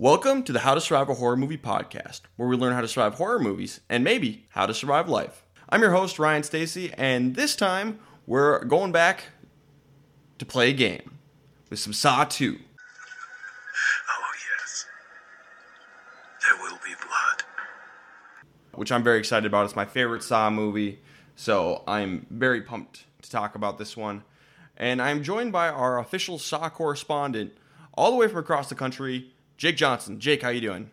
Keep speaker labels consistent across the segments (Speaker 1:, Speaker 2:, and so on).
Speaker 1: Welcome to the How to Survive a Horror Movie podcast, where we learn how to survive horror movies and maybe how to survive life. I'm your host, Ryan Stacy, and this time we're going back to play a game with some Saw 2.
Speaker 2: Oh, yes. There will be blood.
Speaker 1: Which I'm very excited about. It's my favorite Saw movie, so I'm very pumped to talk about this one. And I'm joined by our official Saw correspondent, all the way from across the country, Jake Johnson. Jake, how you doing?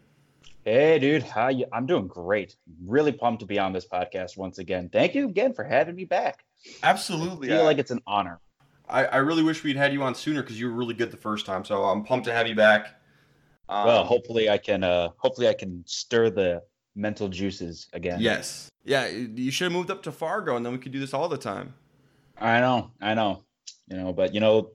Speaker 3: Hey, dude, how you? I'm doing great. Really pumped to be on this podcast once again. Thank you again for having me back.
Speaker 1: Absolutely.
Speaker 3: I feel like it's an honor.
Speaker 1: I, I really wish we'd had you on sooner because you were really good the first time. So I'm pumped to have you back. Um,
Speaker 3: well, hopefully I can. Uh, hopefully I can stir the mental juices again.
Speaker 1: yes, yeah. You should have moved up to Fargo, and then we could do this all the time.
Speaker 3: I know, I know. You know, but you know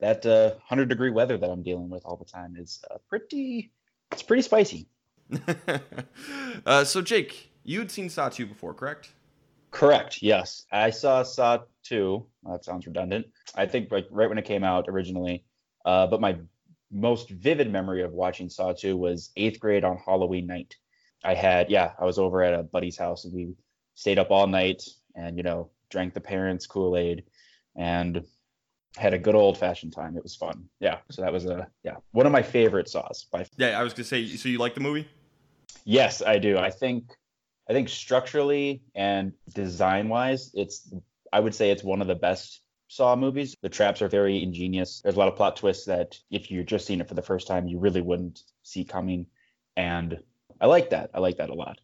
Speaker 3: that uh, hundred degree weather that I'm dealing with all the time is uh, pretty. It's pretty spicy.
Speaker 1: uh, so Jake, you had seen Saw 2 before, correct?
Speaker 3: Correct. Yes, I saw Saw two. That sounds redundant. I think like right when it came out originally. Uh, but my most vivid memory of watching Saw two was eighth grade on Halloween night. I had yeah, I was over at a buddy's house and we stayed up all night and you know drank the parents' Kool Aid and had a good old fashioned time. It was fun. Yeah. So that was a yeah one of my favorite saws. By
Speaker 1: Yeah, I was gonna say. So you like the movie?
Speaker 3: yes, I do. I think I think structurally and design wise, it's I would say it's one of the best Saw movies. The traps are very ingenious. There's a lot of plot twists that if you're just seeing it for the first time, you really wouldn't see coming. And I like that. I like that a lot.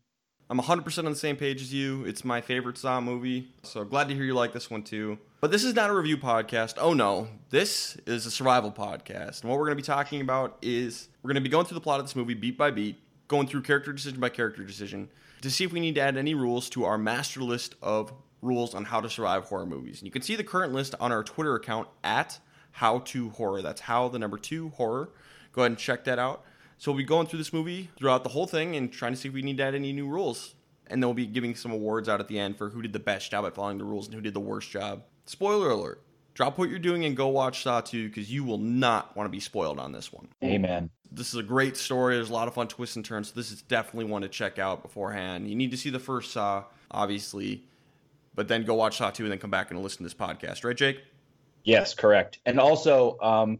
Speaker 1: I'm 100% on the same page as you. It's my favorite Saw movie. So glad to hear you like this one too. But this is not a review podcast. Oh no. This is a survival podcast. And what we're going to be talking about is we're going to be going through the plot of this movie beat by beat, going through character decision by character decision to see if we need to add any rules to our master list of rules on how to survive horror movies. And you can see the current list on our Twitter account at how to horror. That's how the number 2 horror. Go ahead and check that out. So we'll be going through this movie throughout the whole thing and trying to see if we need to add any new rules. And then we'll be giving some awards out at the end for who did the best job at following the rules and who did the worst job. Spoiler alert. Drop what you're doing and go watch Saw 2 because you will not want to be spoiled on this one.
Speaker 3: Amen.
Speaker 1: This is a great story. There's a lot of fun twists and turns. So this is definitely one to check out beforehand. You need to see the first Saw, obviously, but then go watch Saw 2 and then come back and listen to this podcast. Right, Jake?
Speaker 3: Yes, correct. And also, um,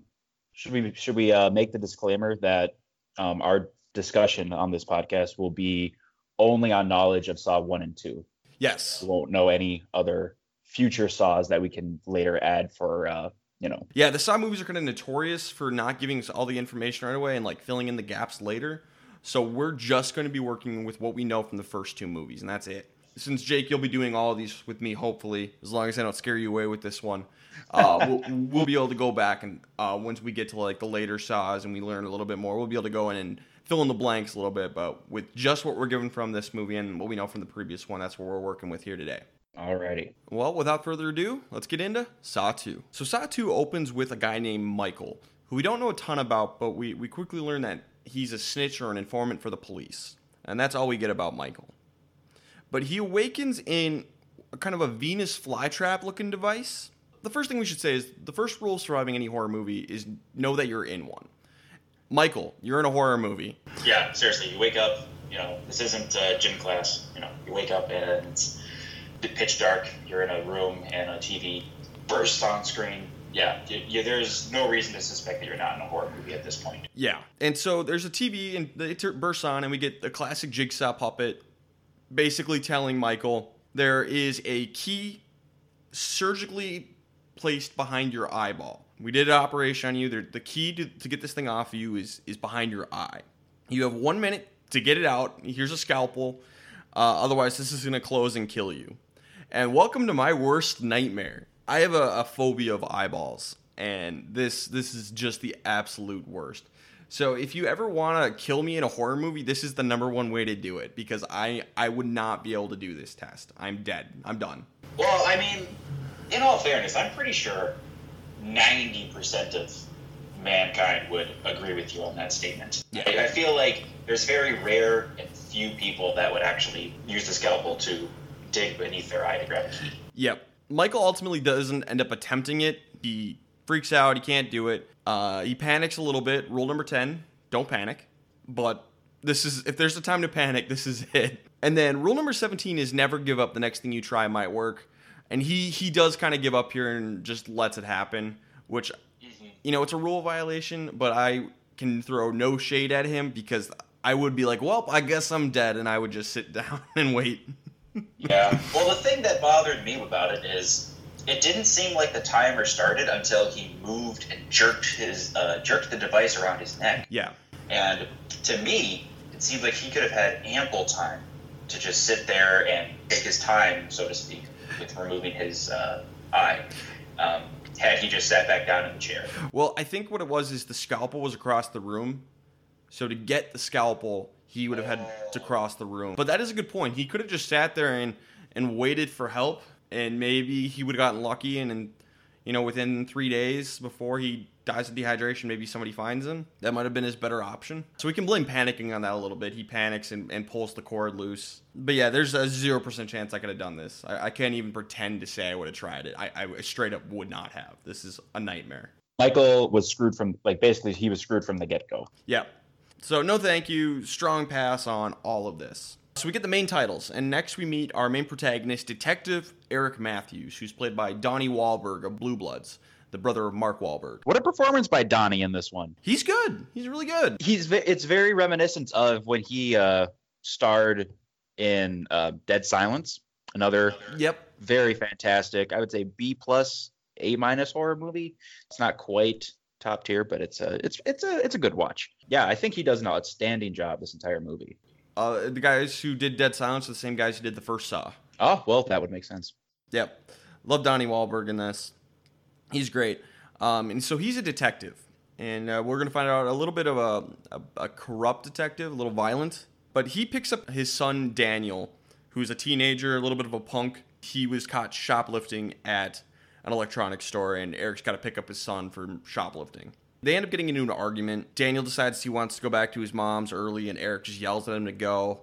Speaker 3: should we should we uh, make the disclaimer that um, our discussion on this podcast will be only on knowledge of Saw one and two.
Speaker 1: Yes.
Speaker 3: We won't know any other future Saws that we can later add for uh, you know.
Speaker 1: Yeah, the Saw movies are kind of notorious for not giving us all the information right away and like filling in the gaps later. So we're just going to be working with what we know from the first two movies, and that's it. Since Jake, you'll be doing all of these with me, hopefully, as long as I don't scare you away with this one. Uh, we'll, we'll be able to go back and uh, once we get to like the later saws and we learn a little bit more, we'll be able to go in and fill in the blanks a little bit. But with just what we're given from this movie and what we know from the previous one, that's what we're working with here today.
Speaker 3: Alrighty.
Speaker 1: Well, without further ado, let's get into Saw 2. So, Saw 2 opens with a guy named Michael, who we don't know a ton about, but we, we quickly learn that he's a snitch or an informant for the police. And that's all we get about Michael. But he awakens in a kind of a Venus flytrap looking device. The first thing we should say is the first rule of surviving any horror movie is know that you're in one. Michael, you're in a horror movie.
Speaker 4: Yeah, seriously, you wake up, you know, this isn't uh, gym class. You know, you wake up and it's pitch dark. You're in a room and a TV bursts on screen. Yeah, you, you, there's no reason to suspect that you're not in a horror movie at this point.
Speaker 1: Yeah. And so there's a TV and it bursts on, and we get the classic jigsaw puppet basically telling Michael there is a key surgically placed behind your eyeball. We did an operation on you. The key to, to get this thing off of you is, is behind your eye. You have one minute to get it out. Here's a scalpel. Uh, otherwise, this is going to close and kill you. And welcome to my worst nightmare. I have a, a phobia of eyeballs, and this this is just the absolute worst. So if you ever want to kill me in a horror movie, this is the number one way to do it because I I would not be able to do this test. I'm dead. I'm done.
Speaker 4: Well, I mean, in all fairness, I'm pretty sure 90% of mankind would agree with you on that statement. I, I feel like there's very rare and few people that would actually use the scalpel to dig beneath their eye to grab a key.
Speaker 1: Yep. Michael ultimately doesn't end up attempting it. He freaks out. He can't do it. Uh, he panics a little bit. Rule number 10 don't panic. But this is, if there's a time to panic, this is it. And then rule number 17 is never give up. The next thing you try might work. And he, he does kind of give up here and just lets it happen, which, you know, it's a rule violation, but I can throw no shade at him because I would be like, well, I guess I'm dead. And I would just sit down and wait.
Speaker 4: Yeah. Well, the thing that bothered me about it is it didn't seem like the timer started until he moved and jerked his uh, jerked the device around his neck.
Speaker 1: yeah.
Speaker 4: And to me, it seemed like he could have had ample time to just sit there and take his time, so to speak, with removing his uh, eye. Um, had he just sat back down in the chair.
Speaker 1: Well, I think what it was is the scalpel was across the room. So to get the scalpel, he would have had to cross the room. But that is a good point. He could have just sat there and and waited for help, and maybe he would have gotten lucky, and, and you know within three days before he dies of dehydration, maybe somebody finds him. That might have been his better option. So we can blame panicking on that a little bit. He panics and, and pulls the cord loose. But yeah, there's a zero percent chance I could have done this. I, I can't even pretend to say I would have tried it. I, I straight up would not have. This is a nightmare.
Speaker 3: Michael was screwed from like basically he was screwed from the get go.
Speaker 1: Yep. So no thank you, strong pass on all of this. So we get the main titles, and next we meet our main protagonist, Detective Eric Matthews, who's played by Donnie Wahlberg of Blue Bloods, the brother of Mark Wahlberg.
Speaker 3: What a performance by Donnie in this one.
Speaker 1: He's good. He's really good.
Speaker 3: He's ve- it's very reminiscent of when he uh, starred in uh, Dead Silence, another
Speaker 1: Yep.
Speaker 3: very fantastic. I would say B plus A minus horror movie. It's not quite top tier, but it's a it's it's a it's a good watch. Yeah, I think he does an outstanding job this entire movie.
Speaker 1: Uh, the guys who did Dead Silence are the same guys who did the first Saw.
Speaker 3: Oh well, that would make sense.
Speaker 1: Yep. Love Donnie Wahlberg in this. He's great. Um, and so he's a detective. And uh, we're going to find out a little bit of a, a, a corrupt detective, a little violent. But he picks up his son, Daniel, who's a teenager, a little bit of a punk. He was caught shoplifting at an electronics store, and Eric's got to pick up his son for shoplifting. They end up getting into an argument. Daniel decides he wants to go back to his mom's early, and Eric just yells at him to go.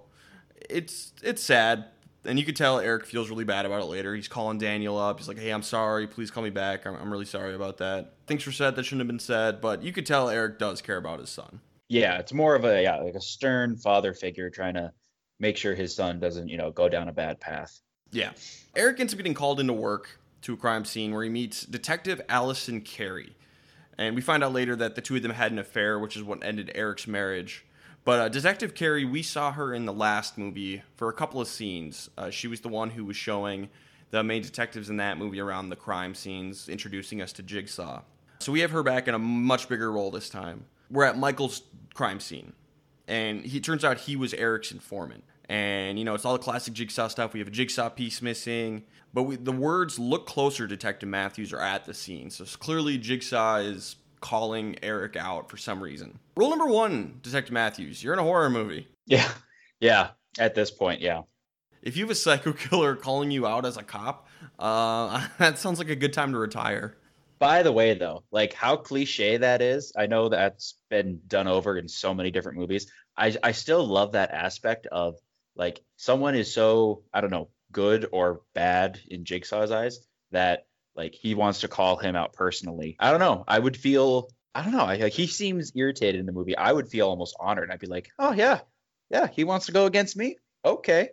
Speaker 1: It's it's sad, and you could tell Eric feels really bad about it later. He's calling Daniel up. He's like, "Hey, I'm sorry. Please call me back. I'm, I'm really sorry about that. Things were said that shouldn't have been said." But you could tell Eric does care about his son.
Speaker 3: Yeah, it's more of a yeah like a stern father figure trying to make sure his son doesn't you know go down a bad path.
Speaker 1: Yeah. Eric ends up getting called into work to a crime scene where he meets Detective Allison Kerry. And we find out later that the two of them had an affair, which is what ended Eric's marriage. But uh, Detective Kerry, we saw her in the last movie for a couple of scenes. Uh, she was the one who was showing the main detectives in that movie around the crime scenes, introducing us to Jigsaw. So we have her back in a much bigger role this time. We're at Michael's crime scene, and he turns out he was Eric's informant. And you know, it's all the classic Jigsaw stuff. We have a Jigsaw piece missing, but we, the words "look closer, Detective Matthews" are at the scene. So clearly, Jigsaw is calling Eric out for some reason. Rule number one, Detective Matthews: you're in a horror movie.
Speaker 3: Yeah, yeah. At this point, yeah.
Speaker 1: If you have a psycho killer calling you out as a cop, uh, that sounds like a good time to retire.
Speaker 3: By the way, though, like how cliche that is, I know that's been done over in so many different movies. I I still love that aspect of like someone is so I don't know good or bad in Jigsaw's eyes that like he wants to call him out personally. I don't know. I would feel I don't know. I, like he seems irritated in the movie. I would feel almost honored. I'd be like, oh yeah, yeah, he wants to go against me. Okay,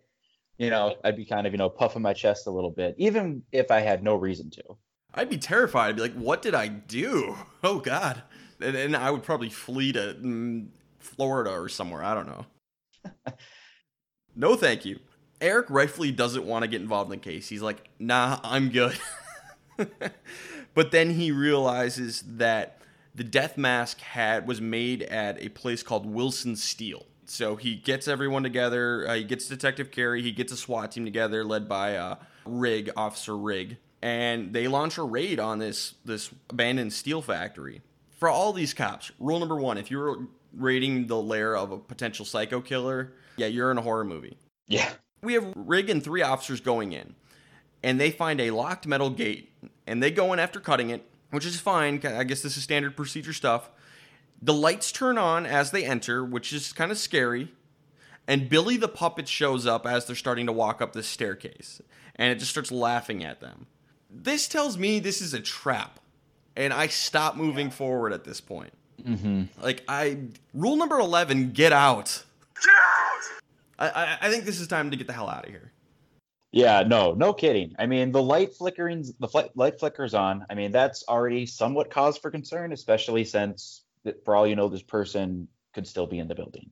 Speaker 3: you know, I'd be kind of you know puffing my chest a little bit, even if I had no reason to.
Speaker 1: I'd be terrified. I'd be like, "What did I do? Oh God!" And, and I would probably flee to mm, Florida or somewhere. I don't know. no, thank you. Eric rightfully doesn't want to get involved in the case. He's like, "Nah, I'm good." but then he realizes that the death mask had was made at a place called Wilson Steel. So he gets everyone together. Uh, he gets Detective Kerry. He gets a SWAT team together, led by uh, Rigg, Officer Rigg, and they launch a raid on this this abandoned steel factory. For all these cops, rule number one: if you're raiding the lair of a potential psycho killer, yeah, you're in a horror movie.
Speaker 3: Yeah.
Speaker 1: We have Rigg and three officers going in, and they find a locked metal gate, and they go in after cutting it, which is fine. I guess this is standard procedure stuff. The lights turn on as they enter, which is kind of scary. And Billy the puppet shows up as they're starting to walk up this staircase, and it just starts laughing at them. This tells me this is a trap, and I stop moving forward at this point.
Speaker 3: Mm-hmm.
Speaker 1: Like I, rule number eleven: get out. I, I, think this is time to get the hell out of here.
Speaker 3: Yeah, no, no kidding. I mean, the light flickerings, the fl- light flickers on. I mean, that's already somewhat cause for concern, especially since, for all you know, this person could still be in the building,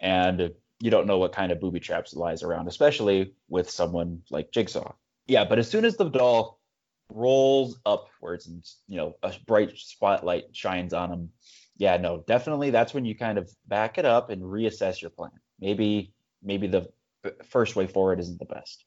Speaker 3: and you don't know what kind of booby traps lies around, especially with someone like Jigsaw. Yeah, but as soon as the doll rolls upwards and you know a bright spotlight shines on him, yeah, no, definitely that's when you kind of back it up and reassess your plan. Maybe maybe the first way forward isn't the best.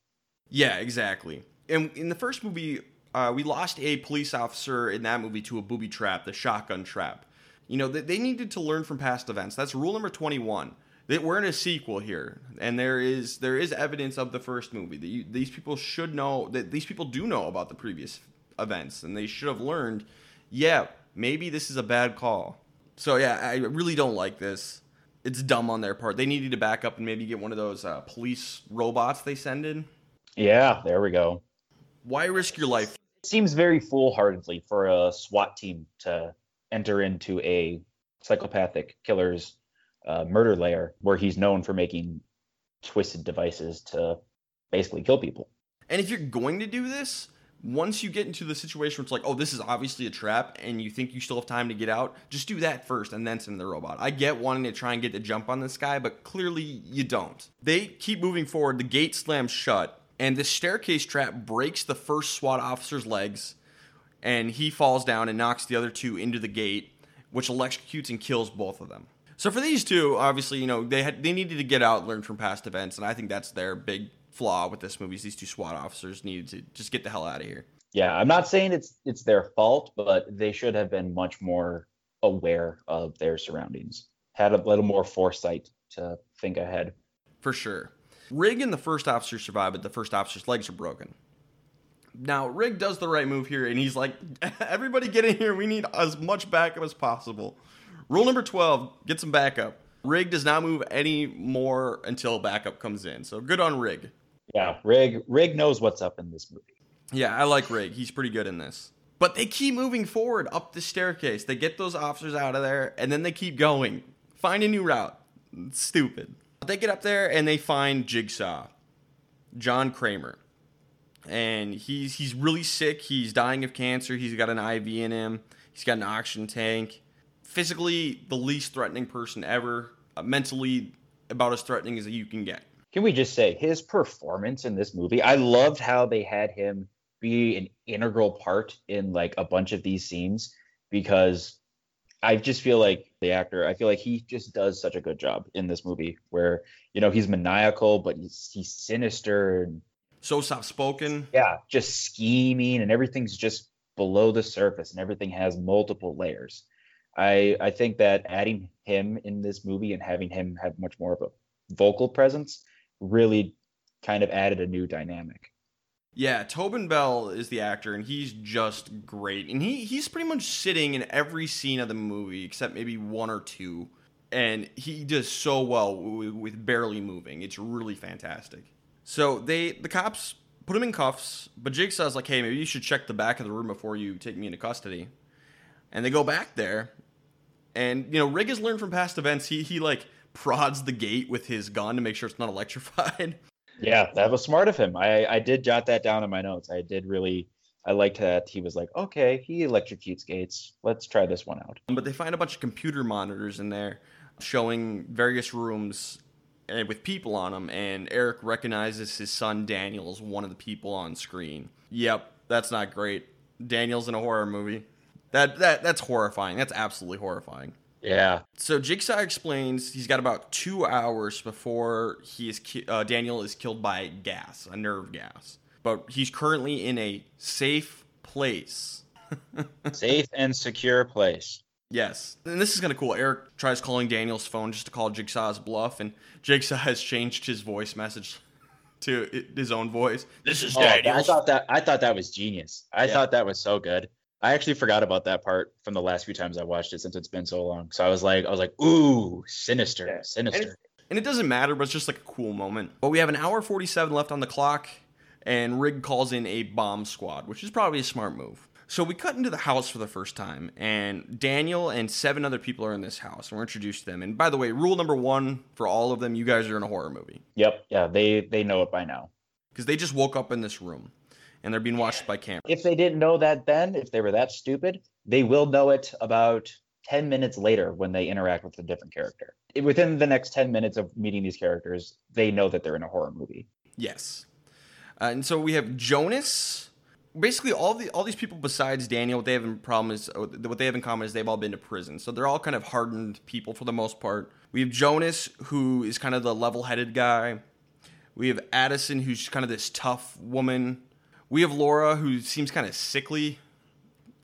Speaker 1: Yeah, exactly. And in the first movie, uh, we lost a police officer in that movie to a booby trap, the shotgun trap. You know, they, they needed to learn from past events. That's rule number 21. That we're in a sequel here, and there is there is evidence of the first movie. That you, these people should know that these people do know about the previous events, and they should have learned. Yeah, maybe this is a bad call. So yeah, I really don't like this. It's dumb on their part. They needed to back up and maybe get one of those uh, police robots they send in.
Speaker 3: Yeah, there we go.
Speaker 1: Why risk your life?
Speaker 3: It seems very foolhardily for a SWAT team to enter into a psychopathic killer's uh, murder lair where he's known for making twisted devices to basically kill people.
Speaker 1: And if you're going to do this, once you get into the situation where it's like, oh, this is obviously a trap, and you think you still have time to get out, just do that first and then send the robot. I get wanting to try and get the jump on this guy, but clearly you don't. They keep moving forward, the gate slams shut, and the staircase trap breaks the first SWAT officer's legs, and he falls down and knocks the other two into the gate, which electrocutes and kills both of them. So for these two, obviously, you know, they had they needed to get out, learn from past events, and I think that's their big flaw with this movie. Is these two SWAT officers needed to just get the hell out of here.
Speaker 3: Yeah, I'm not saying it's it's their fault, but they should have been much more aware of their surroundings. Had a little more foresight to think ahead.
Speaker 1: For sure. Rigg and the first officer survive, but the first officer's legs are broken. Now, Rigg does the right move here, and he's like, everybody get in here. We need as much backup as possible. Rule number 12 get some backup. Rigg does not move any more until backup comes in. So good on Rigg.
Speaker 3: Yeah, Rigg Rigg knows what's up in this movie.
Speaker 1: Yeah, I like Rigg. He's pretty good in this. But they keep moving forward up the staircase. They get those officers out of there, and then they keep going. Find a new route. It's stupid. They get up there and they find Jigsaw, John Kramer, and he's he's really sick. He's dying of cancer. He's got an IV in him. He's got an oxygen tank. Physically, the least threatening person ever. Uh, mentally, about as threatening as you can get.
Speaker 3: Can we just say his performance in this movie? I loved how they had him be an integral part in like a bunch of these scenes because I just feel like the actor, I feel like he just does such a good job in this movie where, you know, he's maniacal, but he's, he's sinister and
Speaker 1: so soft spoken.
Speaker 3: Yeah, just scheming and everything's just below the surface and everything has multiple layers. I I think that adding him in this movie and having him have much more of a vocal presence really kind of added a new dynamic.
Speaker 1: Yeah, Tobin Bell is the actor, and he's just great. And he he's pretty much sitting in every scene of the movie except maybe one or two, and he does so well with, barely moving. It's really fantastic. So they the cops put him in cuffs, but Jigsaw's like, "Hey, maybe you should check the back of the room before you take me into custody." And they go back there, and you know, Rigg has learned from past events. He he like prods the gate with his gun to make sure it's not electrified.
Speaker 3: Yeah, that was smart of him. I I did jot that down in my notes. I did really I liked that he was like, okay, he electrocutes gates. Let's try this one out.
Speaker 1: But they find a bunch of computer monitors in there showing various rooms and with people on them, and Eric recognizes his son Daniel as one of the people on screen. Yep, that's not great. Daniel's in a horror movie. That that that's horrifying. That's absolutely horrifying.
Speaker 3: Yeah.
Speaker 1: So Jigsaw explains he's got about two hours before he is ki- uh, Daniel is killed by gas, a nerve gas. But he's currently in a safe place.
Speaker 3: Safe and secure place.
Speaker 1: Yes, and this is kind of cool. Eric tries calling Daniel's phone just to call Jigsaw's bluff, and Jigsaw has changed his voice message to his own voice. This is
Speaker 3: Oh, I thought that I thought that was genius. I
Speaker 1: Yeah.
Speaker 3: thought that was so good. I actually forgot about that part from the last few times I watched it since it's been so long. So I was like, I was like, ooh, sinister,
Speaker 1: Yeah.
Speaker 3: sinister.
Speaker 1: And it doesn't matter, but it's just like a cool moment. But we have an hour 47 left on the clock, and Rigg calls in a bomb squad, which is probably a smart move. So we cut into the house for the first time, and Daniel and seven other people are in this house, and we're introduced to them. And by the way, rule number one for all of them you guys are in a horror movie.
Speaker 3: Yep, yeah, they they know it by now.
Speaker 1: Because they just woke up in this room, and they're being watched by camera.
Speaker 3: If they didn't know that then, if they were that stupid, they will know it about 10 minutes later when they interact with a different character. Within the next 10 minutes of meeting these characters, they know that they're in a horror movie.
Speaker 1: Yes. Uh, and so we have Jonas. Basically, all the all these people besides Daniel, what they have in problem is uh, what they have in common is they've all been to prison. So they're all kind of hardened people for the most part. We have Jonas, who is kind of the level-headed guy. We have Addison, who's kind of this tough woman. We have Laura, who seems kind of sickly.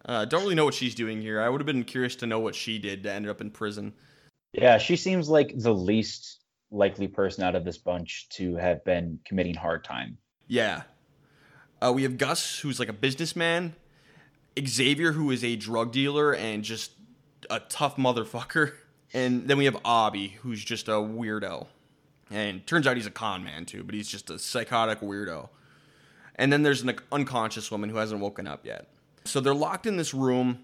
Speaker 1: Uh, don't really know what she's doing here. I would have been curious to know what she did to end up in prison.
Speaker 3: Yeah, she seems like the least likely person out of this bunch to have been committing hard time.
Speaker 1: Yeah. Uh, we have Gus, who's like a businessman. Xavier, who is a drug dealer and just a tough motherfucker. And then we have Obi, who's just a weirdo. And turns out he's a con man too, but he's just a psychotic weirdo. And then there's an unconscious woman who hasn't woken up yet. So they're locked in this room.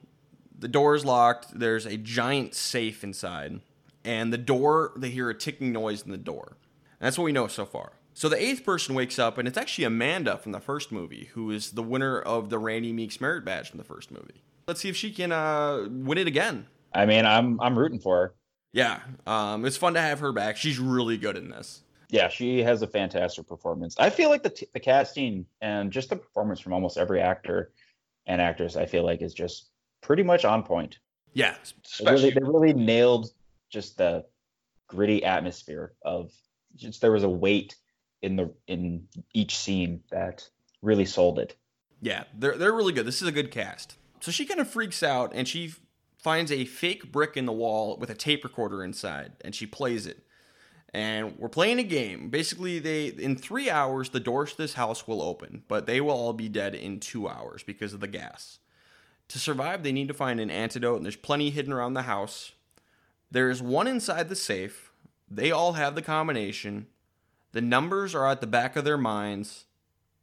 Speaker 1: The door is locked. There's a giant safe inside. And the door, they hear a ticking noise in the door. And that's what we know so far. So the eighth person wakes up, and it's actually Amanda from the first movie, who is the winner of the Randy Meeks Merit Badge from the first movie. Let's see if she can uh, win it again.
Speaker 3: I mean, I'm I'm rooting for her.
Speaker 1: Yeah, um, it's fun to have her back. She's really good in this.
Speaker 3: Yeah, she has a fantastic performance. I feel like the t- the casting and just the performance from almost every actor and actress, I feel like is just pretty much on point.
Speaker 1: Yeah,
Speaker 3: They really, they really nailed just the gritty atmosphere of just there was a weight in the in each scene that really sold it.
Speaker 1: yeah, they're they're really good. This is a good cast. So she kind of freaks out, and she finds a fake brick in the wall with a tape recorder inside, and she plays it. And we're playing a game. Basically, they in three hours the doors to this house will open, but they will all be dead in two hours because of the gas. To survive, they need to find an antidote, and there's plenty hidden around the house. There is one inside the safe. They all have the combination. The numbers are at the back of their minds,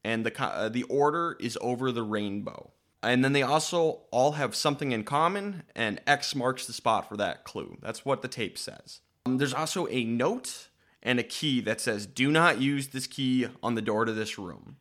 Speaker 1: and the uh, the order is over the rainbow. And then they also all have something in common, and X marks the spot for that clue. That's what the tape says. Um, there's also a note and a key that says, "Do not use this key on the door to this room."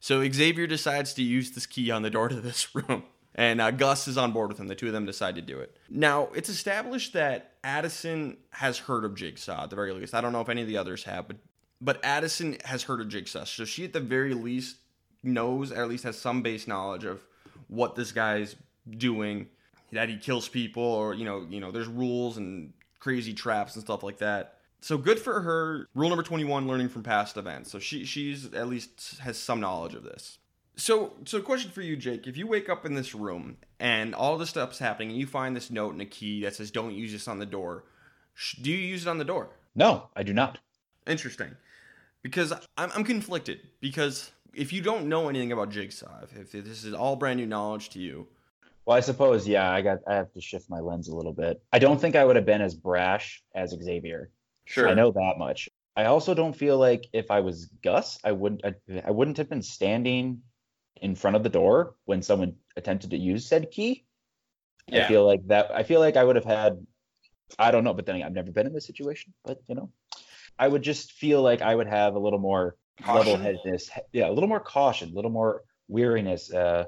Speaker 1: So Xavier decides to use this key on the door to this room. And uh, Gus is on board with him. The two of them decide to do it. Now, it's established that Addison has heard of Jigsaw at the very least. I don't know if any of the others have, but but Addison has heard of Jigsaw. So she at the very least knows, or at least has some base knowledge of what this guy's doing, that he kills people, or you know, you know, there's rules and crazy traps and stuff like that. So good for her. Rule number 21, learning from past events. So she she's at least has some knowledge of this. So, so question for you, Jake. If you wake up in this room and all this stuff's happening, and you find this note and a key that says "Don't use this on the door," do you use it on the door?
Speaker 3: No, I do not.
Speaker 1: Interesting, because I'm, I'm conflicted. Because if you don't know anything about Jigsaw, if, if this is all brand new knowledge to you,
Speaker 3: Well, I suppose yeah, I got I have to shift my lens a little bit. I don't think I would have been as brash as Xavier.
Speaker 1: sure,
Speaker 3: I know that much. I also don't feel like if I was Gus, I wouldn't I, I wouldn't have been standing in front of the door when someone attempted to use said key.
Speaker 1: Yeah.
Speaker 3: I feel like that I feel like I would have had I don't know, but then I've never been in this situation, but you know. I would just feel like I would have a little more
Speaker 1: Caution?
Speaker 3: level-headedness, yeah, a little more caution, a little more weariness uh,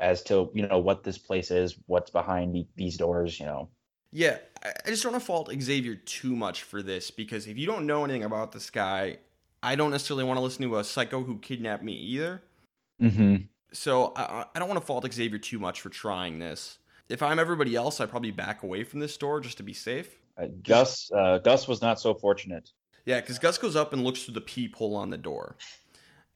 Speaker 3: as to you know what this place is, what's behind the, these doors, you know.
Speaker 1: Yeah, I I just don't want to fault Xavier too much for this because if you don't know anything about this guy, I don't necessarily want to listen to a psycho who kidnapped me either.
Speaker 3: Mm-hmm.
Speaker 1: So I, I don't want to fault Xavier too much for trying this. If I'm everybody else, I'd probably back away from this door just to be safe.
Speaker 3: Uh, Gus, uh, Gus was not so fortunate.
Speaker 1: Yeah, because Gus goes up and looks through the peephole on the door.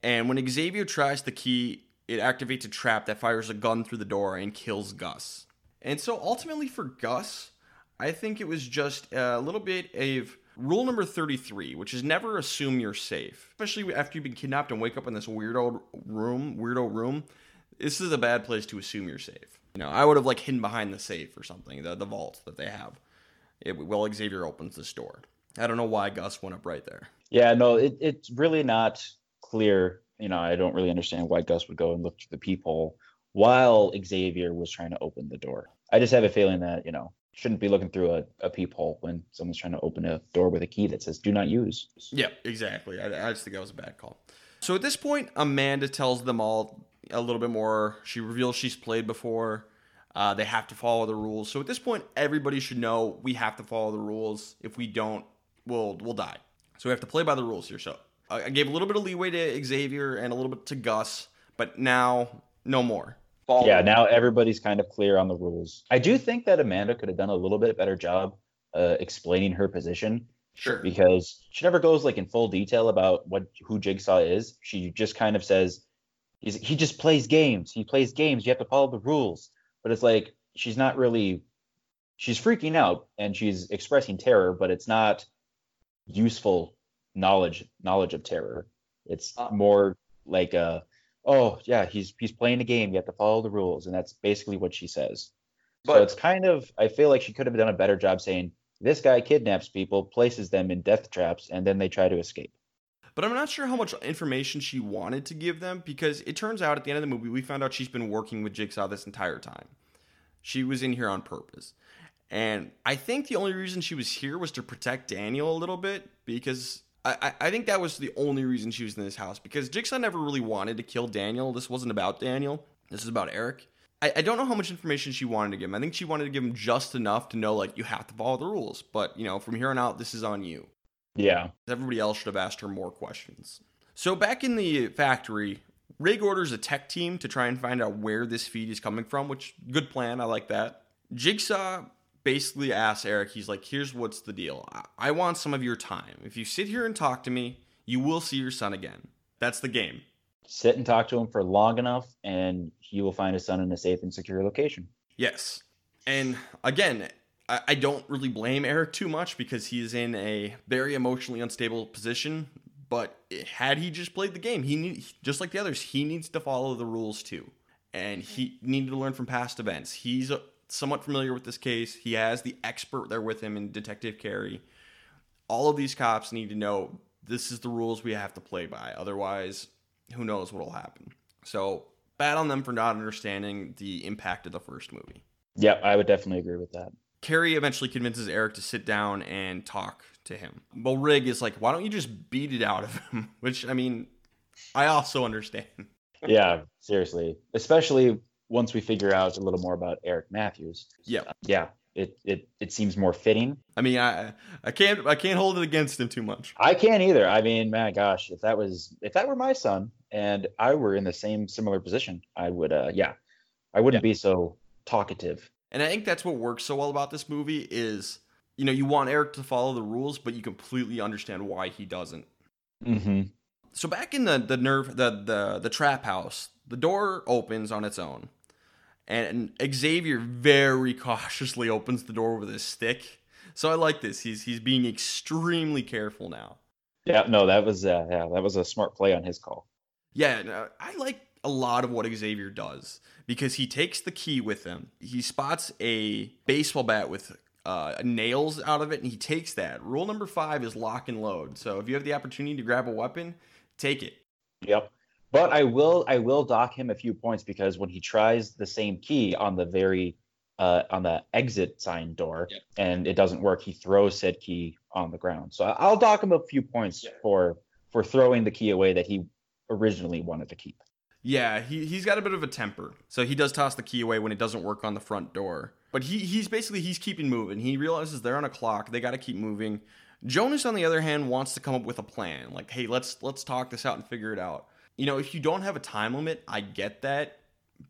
Speaker 1: And when Xavier tries the key, it activates a trap that fires a gun through the door and kills Gus. And so ultimately for Gus, I think it was just a little bit of rule number 33, which is never assume you're safe. Especially after you've been kidnapped and wake up in this weirdo room, weirdo room. this is a bad place to assume you're safe. You know, I would have like hidden behind the safe or something, the the vault that they have. It, well, Xavier opens this door. I don't know why Gus went up right there.
Speaker 3: Yeah, no, it, it's really not clear. You know, I don't really understand why Gus would go and look through the peephole while Xavier was trying to open the door. I just have a feeling that, you know, shouldn't be looking through a, a peephole when someone's trying to open a door with a key that says do not use.
Speaker 1: Yeah, exactly. I, I just think that was a bad call. So at this point, Amanda tells them all a little bit more. She reveals she's played before. Uh, they have to follow the rules. So at this point, everybody should know we have to follow the rules. If we don't, we'll we'll die. So we have to play by the rules here. So I gave a little bit of leeway to Xavier and a little bit to Gus, but now no more.
Speaker 3: Follow yeah, now everybody's kind of clear on the rules. I do think that Amanda could have done a little bit better job uh, explaining her position.
Speaker 1: Sure.
Speaker 3: Because she never goes like in full detail about what who Jigsaw is. She just kind of says he's, he just plays games. He plays games. You have to follow the rules. But it's like she's not really she's freaking out and she's expressing terror, but it's not useful knowledge knowledge of terror. It's uh, more like a oh yeah, he's he's playing a game. You have to follow the rules, and that's basically what she says. But, so it's kind of I feel like she could have done a better job saying this guy kidnaps people, places them in death traps, and then they try to escape.
Speaker 1: But I'm not sure how much information she wanted to give them because it turns out at the end of the movie we found out she's been working with Jigsaw this entire time. She was in here on purpose. And I think the only reason she was here was to protect Daniel a little bit because I, I think that was the only reason she was in this house because Jigsaw never really wanted to kill Daniel. This wasn't about Daniel. This is about Eric. I, I don't know how much information she wanted to give him. I think she wanted to give him just enough to know like you have to follow the rules. But you know, from here on out, this is on you.
Speaker 3: Yeah.
Speaker 1: Everybody else should have asked her more questions. So back in the factory, Rigg orders a tech team to try and find out where this feed is coming from, which good plan. I like that. Jigsaw basically asks Eric, he's like, here's what's the deal. I want some of your time. If you sit here and talk to me, you will see your son again. That's the game.
Speaker 3: Sit and talk to him for long enough, and you will find his son in a safe and secure location.
Speaker 1: Yes. And again, I, I don't really blame Eric too much because he's in a very emotionally unstable position. But had he just played the game, he need, just like the others, he needs to follow the rules too, and he needed to learn from past events. He's somewhat familiar with this case. He has the expert there with him in Detective Kerry. All of these cops need to know this is the rules we have to play by. Otherwise, who knows what will happen. So, bad on them for not understanding the impact of the first movie.
Speaker 3: Yeah, I would definitely agree with that.
Speaker 1: Kerry eventually convinces Eric to sit down and talk to him. Well, Rigg is like, why don't you just beat it out of him? Which, I mean, I also understand.
Speaker 3: yeah, seriously. Especially once we figure out a little more about Eric Matthews.
Speaker 1: Yeah.
Speaker 3: Uh, yeah. It, it, it seems more fitting.
Speaker 1: I mean, I I can't I can't hold it against him too much.
Speaker 3: I can't either. I mean, man, gosh, if that was if that were my son and I were in the same similar position, I would uh yeah, I wouldn't yeah. be so talkative.
Speaker 1: And I think that's what works so well about this movie is you know you want Eric to follow the rules, but you completely understand why he doesn't.
Speaker 3: Mm-hmm.
Speaker 1: So back in the the nerve the the the trap house, the door opens on its own and Xavier very cautiously opens the door with his stick. So I like this. He's he's being extremely careful now.
Speaker 3: Yeah, no, that was uh, yeah, that was a smart play on his call.
Speaker 1: Yeah, no, I like a lot of what Xavier does because he takes the key with him. He spots a baseball bat with uh, nails out of it, and he takes that. Rule number five is lock and load. So if you have the opportunity to grab a weapon, take it.
Speaker 3: Yep. But I will I will dock him a few points because when he tries the same key on the very uh, on the exit sign door yep. and it doesn't work, he throws said key on the ground. So I'll dock him a few points for for throwing the key away that he originally wanted to keep.
Speaker 1: Yeah, he he's got a bit of a temper. So he does toss the key away when it doesn't work on the front door. But he he's basically he's keeping moving. He realizes they're on a clock. They got to keep moving. Jonas on the other hand wants to come up with a plan. Like, "Hey, let's let's talk this out and figure it out." You know, if you don't have a time limit, I get that,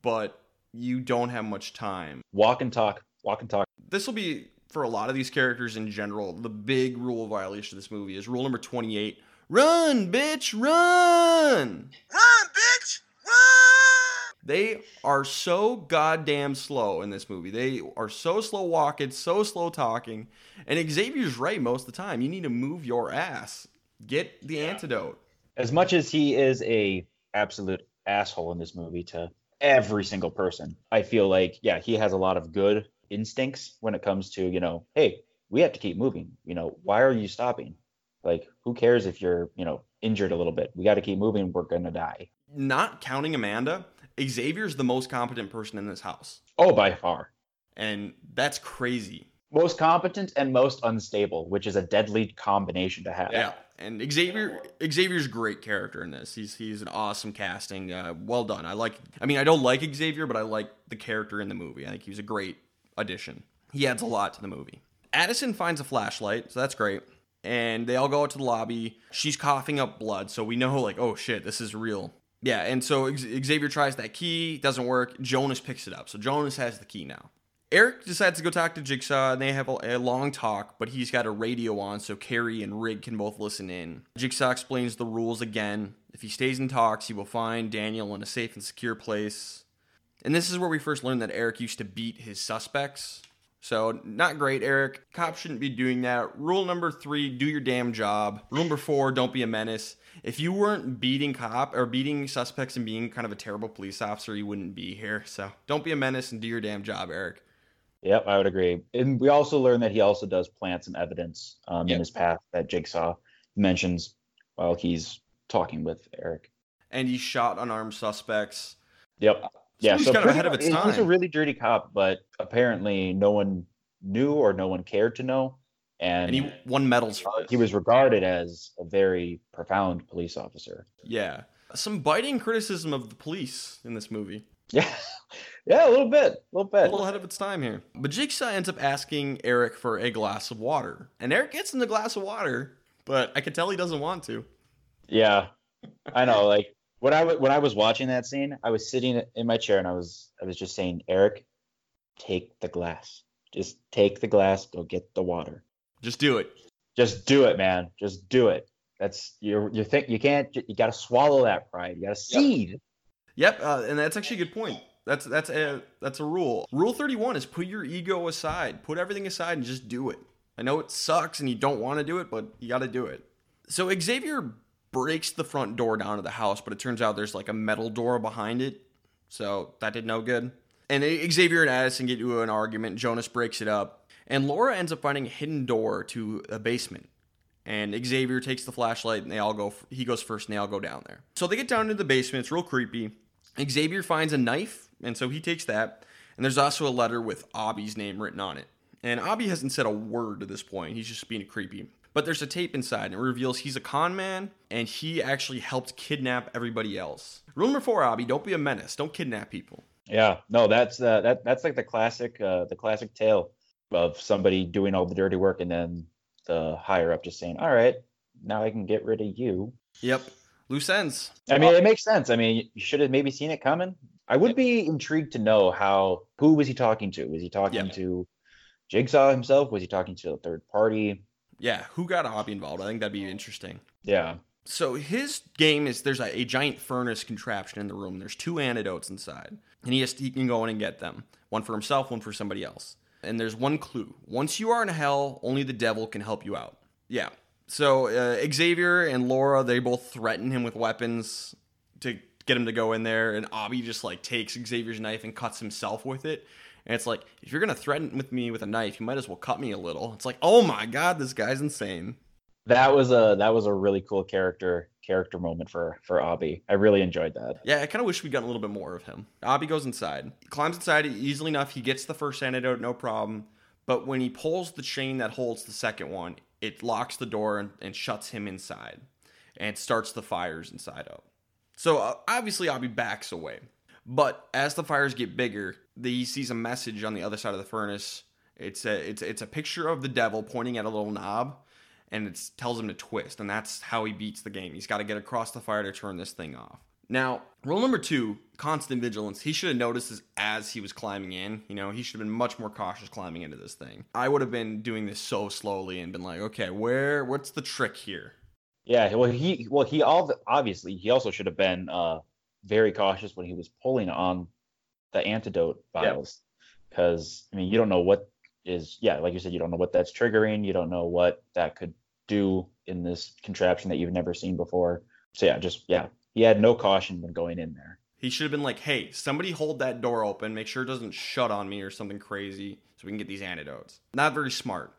Speaker 1: but you don't have much time.
Speaker 3: Walk and talk. Walk and talk.
Speaker 1: This will be for a lot of these characters in general. The big rule violation of this movie is rule number 28. Run, bitch, run!
Speaker 2: Run, bitch, run!
Speaker 1: They are so goddamn slow in this movie. They are so slow walking, so slow talking. And Xavier's right most of the time. You need to move your ass. Get the yeah. antidote
Speaker 3: as much as he is a absolute asshole in this movie to every single person. I feel like, yeah, he has a lot of good instincts when it comes to, you know, hey, we have to keep moving. You know, why are you stopping? Like, who cares if you're, you know, injured a little bit? We got to keep moving. We're going to die.
Speaker 1: Not counting Amanda, Xavier's the most competent person in this house.
Speaker 3: Oh, by far.
Speaker 1: And that's crazy.
Speaker 3: Most competent and most unstable, which is a deadly combination to have.
Speaker 1: Yeah. And Xavier Xavier's great character in this. He's he's an awesome casting. Uh, well done. I like I mean, I don't like Xavier, but I like the character in the movie. I think he was a great addition. He adds a lot to the movie. Addison finds a flashlight, so that's great. And they all go out to the lobby. She's coughing up blood, so we know like, oh shit, this is real. Yeah, and so Xavier tries that key, doesn't work. Jonas picks it up. So Jonas has the key now. Eric decides to go talk to Jigsaw, and they have a, long talk, but he's got a radio on so Kerry and Rigg can both listen in. Jigsaw explains the rules again. If he stays and talks, he will find Daniel in a safe and secure place. And this is where we first learned that Eric used to beat his suspects. So, not great, Eric. Cops shouldn't be doing that. Rule number three do your damn job. Rule number four don't be a menace. If you weren't beating cop or beating suspects and being kind of a terrible police officer, you wouldn't be here. So, don't be a menace and do your damn job, Eric.
Speaker 3: Yep, I would agree. And we also learned that he also does plant some evidence um, yep. in his path that Jigsaw mentions while he's talking with Eric.
Speaker 1: And he shot unarmed suspects.
Speaker 3: Yep.
Speaker 1: So
Speaker 3: yeah,
Speaker 1: he's
Speaker 3: so
Speaker 1: kind of ahead of its time.
Speaker 3: He's a really dirty cop, but apparently no one knew or no one cared to know. And,
Speaker 1: and he won medals for
Speaker 3: He was regarded as a very profound police officer.
Speaker 1: Yeah. Some biting criticism of the police in this movie.
Speaker 3: Yeah. Yeah, a little bit. A little bit.
Speaker 1: A little ahead of its time here. But Jigsaw ends up asking Eric for a glass of water. And Eric gets him the glass of water, but I can tell he doesn't want to.
Speaker 3: Yeah. I know. Like when I when I was watching that scene, I was sitting in my chair and I was I was just saying, Eric, take the glass. Just take the glass, go get the water.
Speaker 1: Just do it.
Speaker 3: Just do it, man. Just do it. That's you you think you can't you got to swallow that pride. You got to cede.
Speaker 1: Yep, yep uh, and that's actually a good point. That's that's a that's a rule. Rule 31 is put your ego aside. Put everything aside and just do it. I know it sucks and you don't want to do it, but you got to do it. So Xavier breaks the front door down to the house, but it turns out there's like a metal door behind it. So that did no good. And Xavier and Addison get into an argument. Jonas breaks it up. And Laura ends up finding a hidden door to a basement. And Xavier takes the flashlight and they all go, he goes first and they all go down there. So they get down into the basement. It's real creepy. Xavier finds a knife, and so he takes that. And there's also a letter with Obi's name written on it. And Obi hasn't said a word to this point. He's just being creepy. But there's a tape inside, and it reveals he's a con man, and he actually helped kidnap everybody else. Rule number four, Obi: don't be a menace. Don't kidnap people.
Speaker 3: Yeah, no, that's uh, that that's like the classic uh, the classic tale of somebody doing all the dirty work, and then the higher up just saying, "All right, now I can get rid of you."
Speaker 1: Yep loose ends.
Speaker 3: I mean, it makes sense. I mean, you should have maybe seen it coming. I would be intrigued to know how who was he talking to? Was he talking yeah. to Jigsaw himself? Was he talking to a third party?
Speaker 1: Yeah, who got Obi involved? I think that'd be interesting.
Speaker 3: Yeah.
Speaker 1: So his game is there's a, a giant furnace contraption in the room. There's two antidotes inside, and he has to, he can go in and get them. One for himself, one for somebody else. And there's one clue: once you are in hell, only the devil can help you out. Yeah, so uh, Xavier and Laura, they both threaten him with weapons to get him to go in there, and Obi just like takes Xavier's knife and cuts himself with it. And it's like, if you're gonna threaten with me with a knife, you might as well cut me a little. It's like, oh my god, this guy's insane.
Speaker 3: That was a that was a really cool character character moment for for Obi. I really enjoyed that.
Speaker 1: Yeah, I kind of wish we got a little bit more of him. Obi goes inside, climbs inside easily enough. He gets the first antidote, no problem. But when he pulls the chain that holds the second one, it locks the door and, and shuts him inside and starts the fires inside out. So uh, obviously, Obi backs away. But as the fires get bigger, he sees a message on the other side of the furnace. It's a it's it's a picture of the devil pointing at a little knob, and it tells him to twist, and that's how he beats the game. He's got to get across the fire to turn this thing off. Now, rule number two, constant vigilance. He should have noticed this as he was climbing in. You know, he should have been much more cautious climbing into this thing. I would have been doing this so slowly and been like, okay, where, what's the trick here?
Speaker 3: Yeah, well, he, well, he all obviously he also should have been uh, very cautious when he was pulling on the antidote vials, because I mean, you don't know what is, yeah, like you said, you don't know what that's triggering. You don't know what that could do in this contraption that you've never seen before. So yeah, just yeah, he had no caution when going in there.
Speaker 1: He should have been like, hey, somebody hold that door open, make sure it doesn't shut on me or something crazy so we can get these antidotes. Not very smart.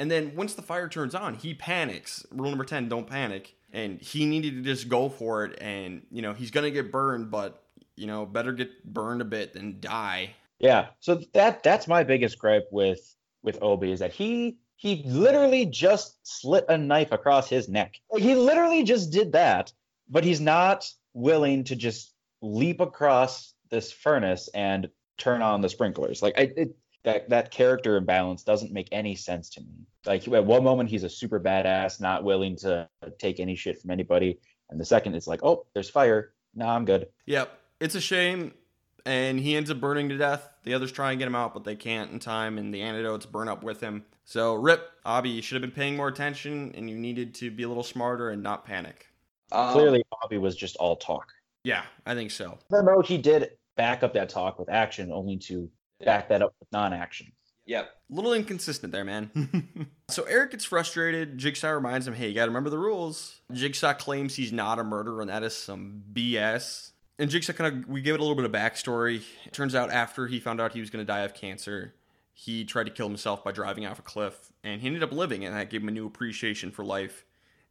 Speaker 1: And then once the fire turns on, he panics. Rule number 10, don't panic. And he needed to just go for it. And, you know, he's going to get burned, but, you know, better get burned a bit than die.
Speaker 3: Yeah. So that that's my biggest gripe with with Obi is that he he literally just slit a knife across his neck. He literally just did that, but he's not willing to just leap across this furnace and turn on the sprinklers. Like I, it, that that character imbalance doesn't make any sense to me. Like at one moment he's a super badass, not willing to take any shit from anybody, and the second it's like, oh, there's fire. No, I'm good.
Speaker 1: Yep. It's a shame. And he ends up burning to death. The others try and get him out, but they can't in time, and the antidotes burn up with him. So, rip, Obi, you should have been paying more attention, and you needed to be a little smarter and not panic.
Speaker 3: Um, Clearly, Bobby was just all talk.
Speaker 1: Yeah, I think so.
Speaker 3: Even though he did back up that talk with action, only to back that up with non-action.
Speaker 2: Yep.
Speaker 1: A little inconsistent there, man. so Eric gets frustrated. Jigsaw reminds him, hey, you got to remember the rules. Jigsaw claims he's not a murderer, and that is some BS. And Jigsaw kind of, we give it a little bit of backstory. It turns out after he found out he was going to die of cancer, he tried to kill himself by driving off a cliff, and he ended up living, and that gave him a new appreciation for life.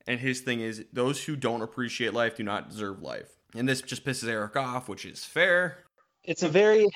Speaker 1: And his thing is, those who don't appreciate life do not deserve life. And this just pisses Eric off, which is fair.
Speaker 3: It's a very,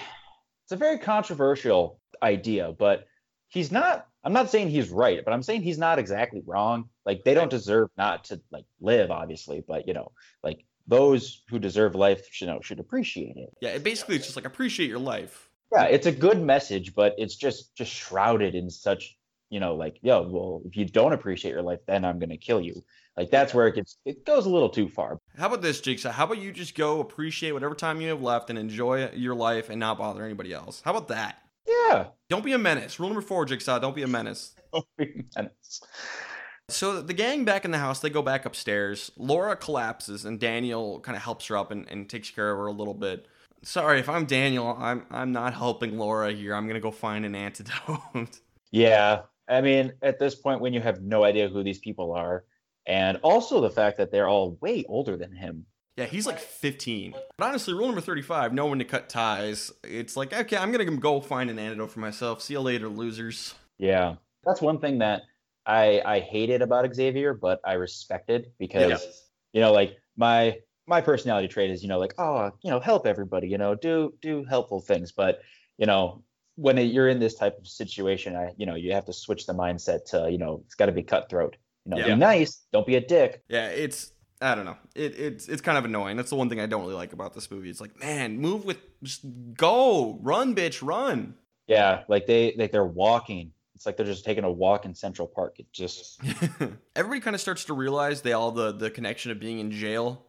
Speaker 3: it's a very controversial idea, but he's not. I'm not saying he's right, but I'm saying he's not exactly wrong. Like they don't deserve not to like live, obviously, but you know, like those who deserve life should you know should appreciate it.
Speaker 1: Yeah, it basically it's just like appreciate your life.
Speaker 3: Yeah, it's a good message, but it's just just shrouded in such you know like yo, well if you don't appreciate your life, then I'm gonna kill you. Like that's where it gets it goes a little too far.
Speaker 1: How about this, Jigsaw? How about you just go appreciate whatever time you have left and enjoy your life and not bother anybody else? How about that?
Speaker 3: Yeah.
Speaker 1: Don't be a menace. Rule number four, Jigsaw. Don't be a menace.
Speaker 3: Don't be a menace.
Speaker 1: So the gang back in the house, they go back upstairs. Laura collapses, and Daniel kind of helps her up and, and takes care of her a little bit. Sorry, if I'm Daniel, I'm I'm not helping Laura here. I'm gonna go find an antidote.
Speaker 3: Yeah. I mean, at this point, when you have no idea who these people are, and also the fact that they're all way older than him.
Speaker 1: yeah, he's like 15. But honestly, rule number 35: know when to cut ties. It's like, okay, I'm gonna go find an antidote for myself. See you later, losers.
Speaker 3: Yeah. That's one thing that I I hated about Xavier, but I respected because
Speaker 1: Yeah.
Speaker 3: you know, like my my personality trait is, you know, like, oh, you know, help everybody, you know, do do helpful things. But, you know, when you're in this type of situation, I, you know, you have to switch the mindset to, you know, it's got to be cutthroat. You know,
Speaker 1: Yeah.
Speaker 3: be nice, don't be a dick.
Speaker 1: Yeah, it's I don't know. It, it's it's kind of annoying. That's the one thing I don't really like about this movie. It's like, man, move with just go, run, bitch, run.
Speaker 3: Yeah, like they like they're walking. It's like they're just taking a walk in Central Park. It just
Speaker 1: Everybody kind of starts to realize they all the the connection of being in jail.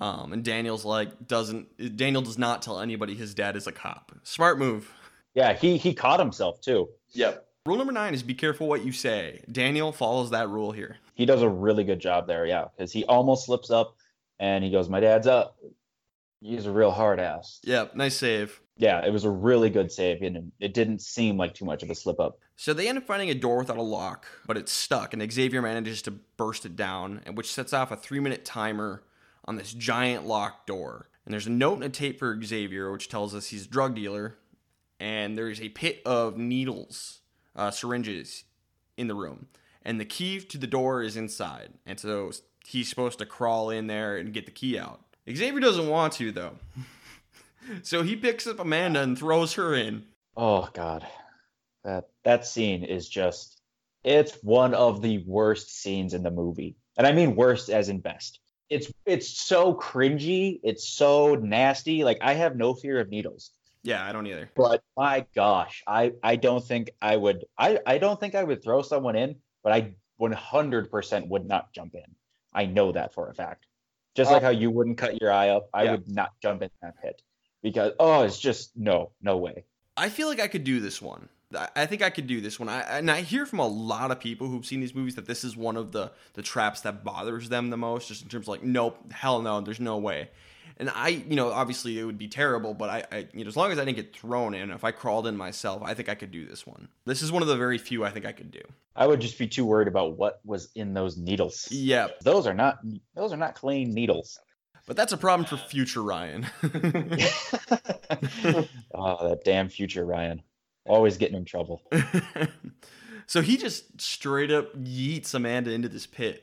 Speaker 1: Um, and Daniel's like doesn't Daniel does not tell anybody his dad is a cop. Smart move.
Speaker 3: yeah, he he caught himself too.
Speaker 2: Yep.
Speaker 1: Rule number nine is be careful what you say. Daniel follows that rule here.
Speaker 3: He does a really good job there, yeah, because he almost slips up and he goes, "My dad's up." He's a real hard ass.
Speaker 1: Yep, nice save.
Speaker 3: Yeah, it was a really good save, and it didn't seem like too much of a slip up.
Speaker 1: So they end up finding a door without a lock, but it's stuck, and Xavier manages to burst it down, which sets off a three minute timer on this giant locked door. And there's a note and a tape for Xavier, which tells us he's a drug dealer, and there's a pit of needles, uh, syringes in the room, and the key to the door is inside, and so he's supposed to crawl in there and get the key out. Xavier doesn't want to though, so he picks up Amanda and throws her in.
Speaker 3: Oh God, that that scene is just it's one of the worst scenes in the movie, and I mean worst as in best. It's it's so cringy, it's so nasty. Like I have no fear of needles,
Speaker 1: Yeah, I don't either.
Speaker 3: but my gosh, I I don't think I would I I don't think I would throw someone in, but I 100% would not jump in. I know that for a fact. Just like oh. how you wouldn't cut your eye up, I
Speaker 2: Yeah.
Speaker 3: would not jump in that pit because oh, it's just no, no way.
Speaker 1: I feel like I could do this one. I- I think I could do this one. I, and I hear from a lot of people who've seen these movies that this is one of the the traps that bothers them the most, just in terms of like, nope, hell no, there's no way. And I, you know, obviously it would be terrible, but I, I, you know, as long as I didn't get thrown in, if I crawled in myself, I think I could do this one. This is one of the very few I think I could do.
Speaker 3: I would just be too worried about what was in those needles.
Speaker 1: Yep.
Speaker 3: Those are not those are not clean needles.
Speaker 1: But that's a problem for future Ryan.
Speaker 3: oh, that damn future Ryan. Always getting in trouble.
Speaker 1: so he just straight up yeets Amanda into this pit.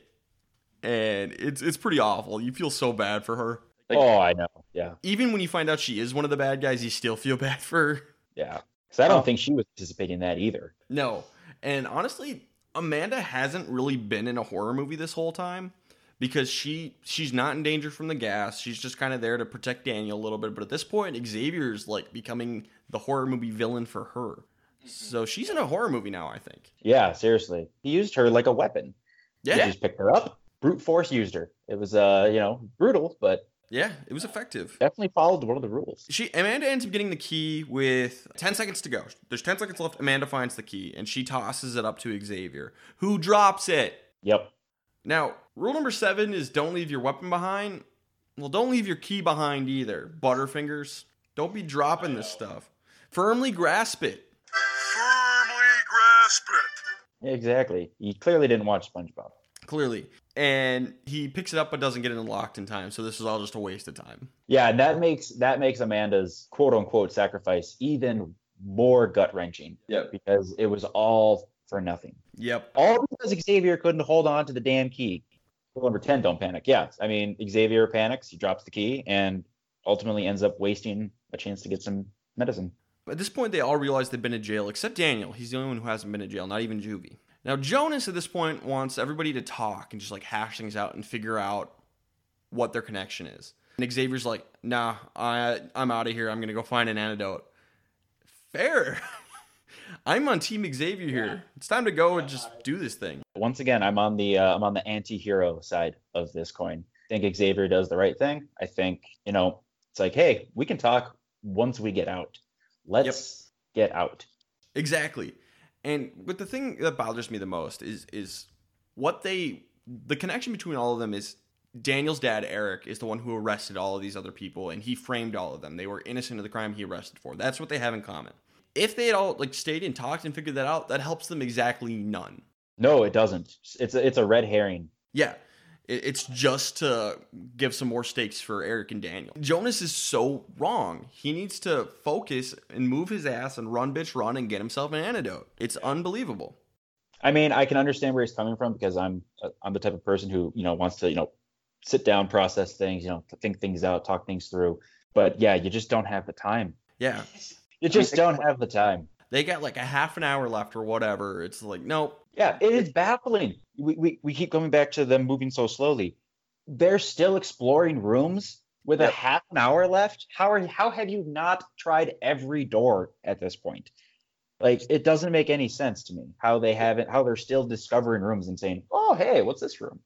Speaker 1: And it's it's pretty awful. You feel so bad for her.
Speaker 3: Like, oh, I know. Yeah.
Speaker 1: Even when you find out she is one of the bad guys, you still feel bad for her.
Speaker 3: Yeah. Because I don't oh. think she was participating in that either.
Speaker 1: No. And honestly, Amanda hasn't really been in a horror movie this whole time because she she's not in danger from the gas. She's just kind of there to protect Daniel a little bit. But at this point, Xavier's like becoming the horror movie villain for her. So she's in a horror movie now, I think.
Speaker 3: Yeah, seriously. He used her like a weapon.
Speaker 1: Yeah.
Speaker 3: He just picked her up, brute force used her. It was uh, you know, brutal, but
Speaker 1: yeah, it was effective.
Speaker 3: Definitely followed one of the rules.
Speaker 1: She Amanda ends up getting the key with 10 seconds to go. There's 10 seconds left. Amanda finds the key and she tosses it up to Xavier, who drops it.
Speaker 3: Yep.
Speaker 1: Now, rule number 7 is don't leave your weapon behind. Well, don't leave your key behind either. Butterfingers, don't be dropping this stuff. Firmly grasp it.
Speaker 2: Firmly grasp it.
Speaker 3: Exactly. You clearly didn't watch SpongeBob
Speaker 1: clearly. And he picks it up but doesn't get it unlocked in time. So this is all just a waste of time.
Speaker 3: Yeah, and that makes that makes Amanda's quote unquote sacrifice even more gut wrenching.
Speaker 1: Yep.
Speaker 3: Because it was all for nothing.
Speaker 1: Yep.
Speaker 3: All because Xavier couldn't hold on to the damn key. Rule number 10, don't panic. Yeah. I mean, Xavier panics, he drops the key, and ultimately ends up wasting a chance to get some medicine.
Speaker 1: At this point, they all realize they've been in jail, except Daniel. He's the only one who hasn't been in jail, not even Juvie. Now, Jonas at this point wants everybody to talk and just like hash things out and figure out what their connection is. And Xavier's like, nah, I, I'm out of here. I'm going to go find an antidote. Fair. I'm on Team Xavier here. Yeah. It's time to go and just do this thing.
Speaker 3: Once again, I'm on the uh, I'm on the anti-hero side of this coin. I think Xavier does the right thing. I think you know it's like, hey, we can talk once we get out. Let's yep. get out.
Speaker 1: Exactly. And but the thing that bothers me the most is is what they the connection between all of them is Daniel's dad Eric is the one who arrested all of these other people and he framed all of them. They were innocent of the crime he arrested for. That's what they have in common. If they had all like stayed and talked and figured that out, that helps them exactly none.
Speaker 3: No, it doesn't. It's a, it's a red herring.
Speaker 1: Yeah. It's just to give some more stakes for Eric and Daniel. Jonas is so wrong. He needs to focus and move his ass and run, bitch, run and get himself an antidote. It's unbelievable.
Speaker 3: I mean, I can understand where he's coming from because I'm uh, I'm the type of person who you know wants to you know sit down, process things, you know, think things out, talk things through. But yeah, you just don't have the time.
Speaker 1: Yeah,
Speaker 3: you just don't have the time.
Speaker 1: They got like a half an hour left or whatever. It's like, nope.
Speaker 3: Yeah, it is baffling. We, we, we keep coming back to them moving so slowly. They're still exploring rooms with a half an hour left. How are how have you not tried every door at this point? Like it doesn't make any sense to me how they haven't how they're still discovering rooms and saying, "Oh, hey, what's this room?"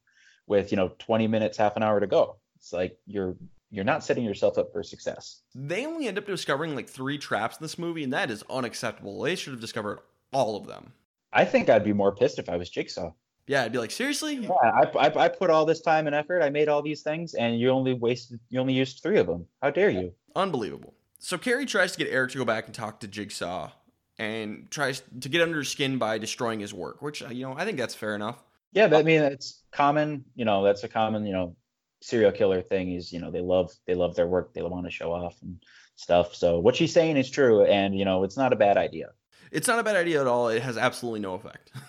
Speaker 3: with, you know, 20 minutes, half an hour to go. It's like you're you're not setting yourself up for success.
Speaker 1: They only end up discovering like three traps in this movie, and that is unacceptable. They should have discovered all of them.
Speaker 3: I think I'd be more pissed if I was Jigsaw.
Speaker 1: Yeah, I'd be like, seriously?
Speaker 3: Yeah, I, I, I, put all this time and effort. I made all these things, and you only wasted, you only used three of them. How dare you?
Speaker 1: Unbelievable. So Kerry tries to get Eric to go back and talk to Jigsaw, and tries to get under his skin by destroying his work, which uh, you know I think that's fair enough.
Speaker 3: Yeah, but I mean it's common. You know, that's a common you know serial killer thing is you know they love they love their work they want to show off and stuff so what she's saying is true and you know it's not a bad idea
Speaker 1: it's not a bad idea at all. It has absolutely no effect.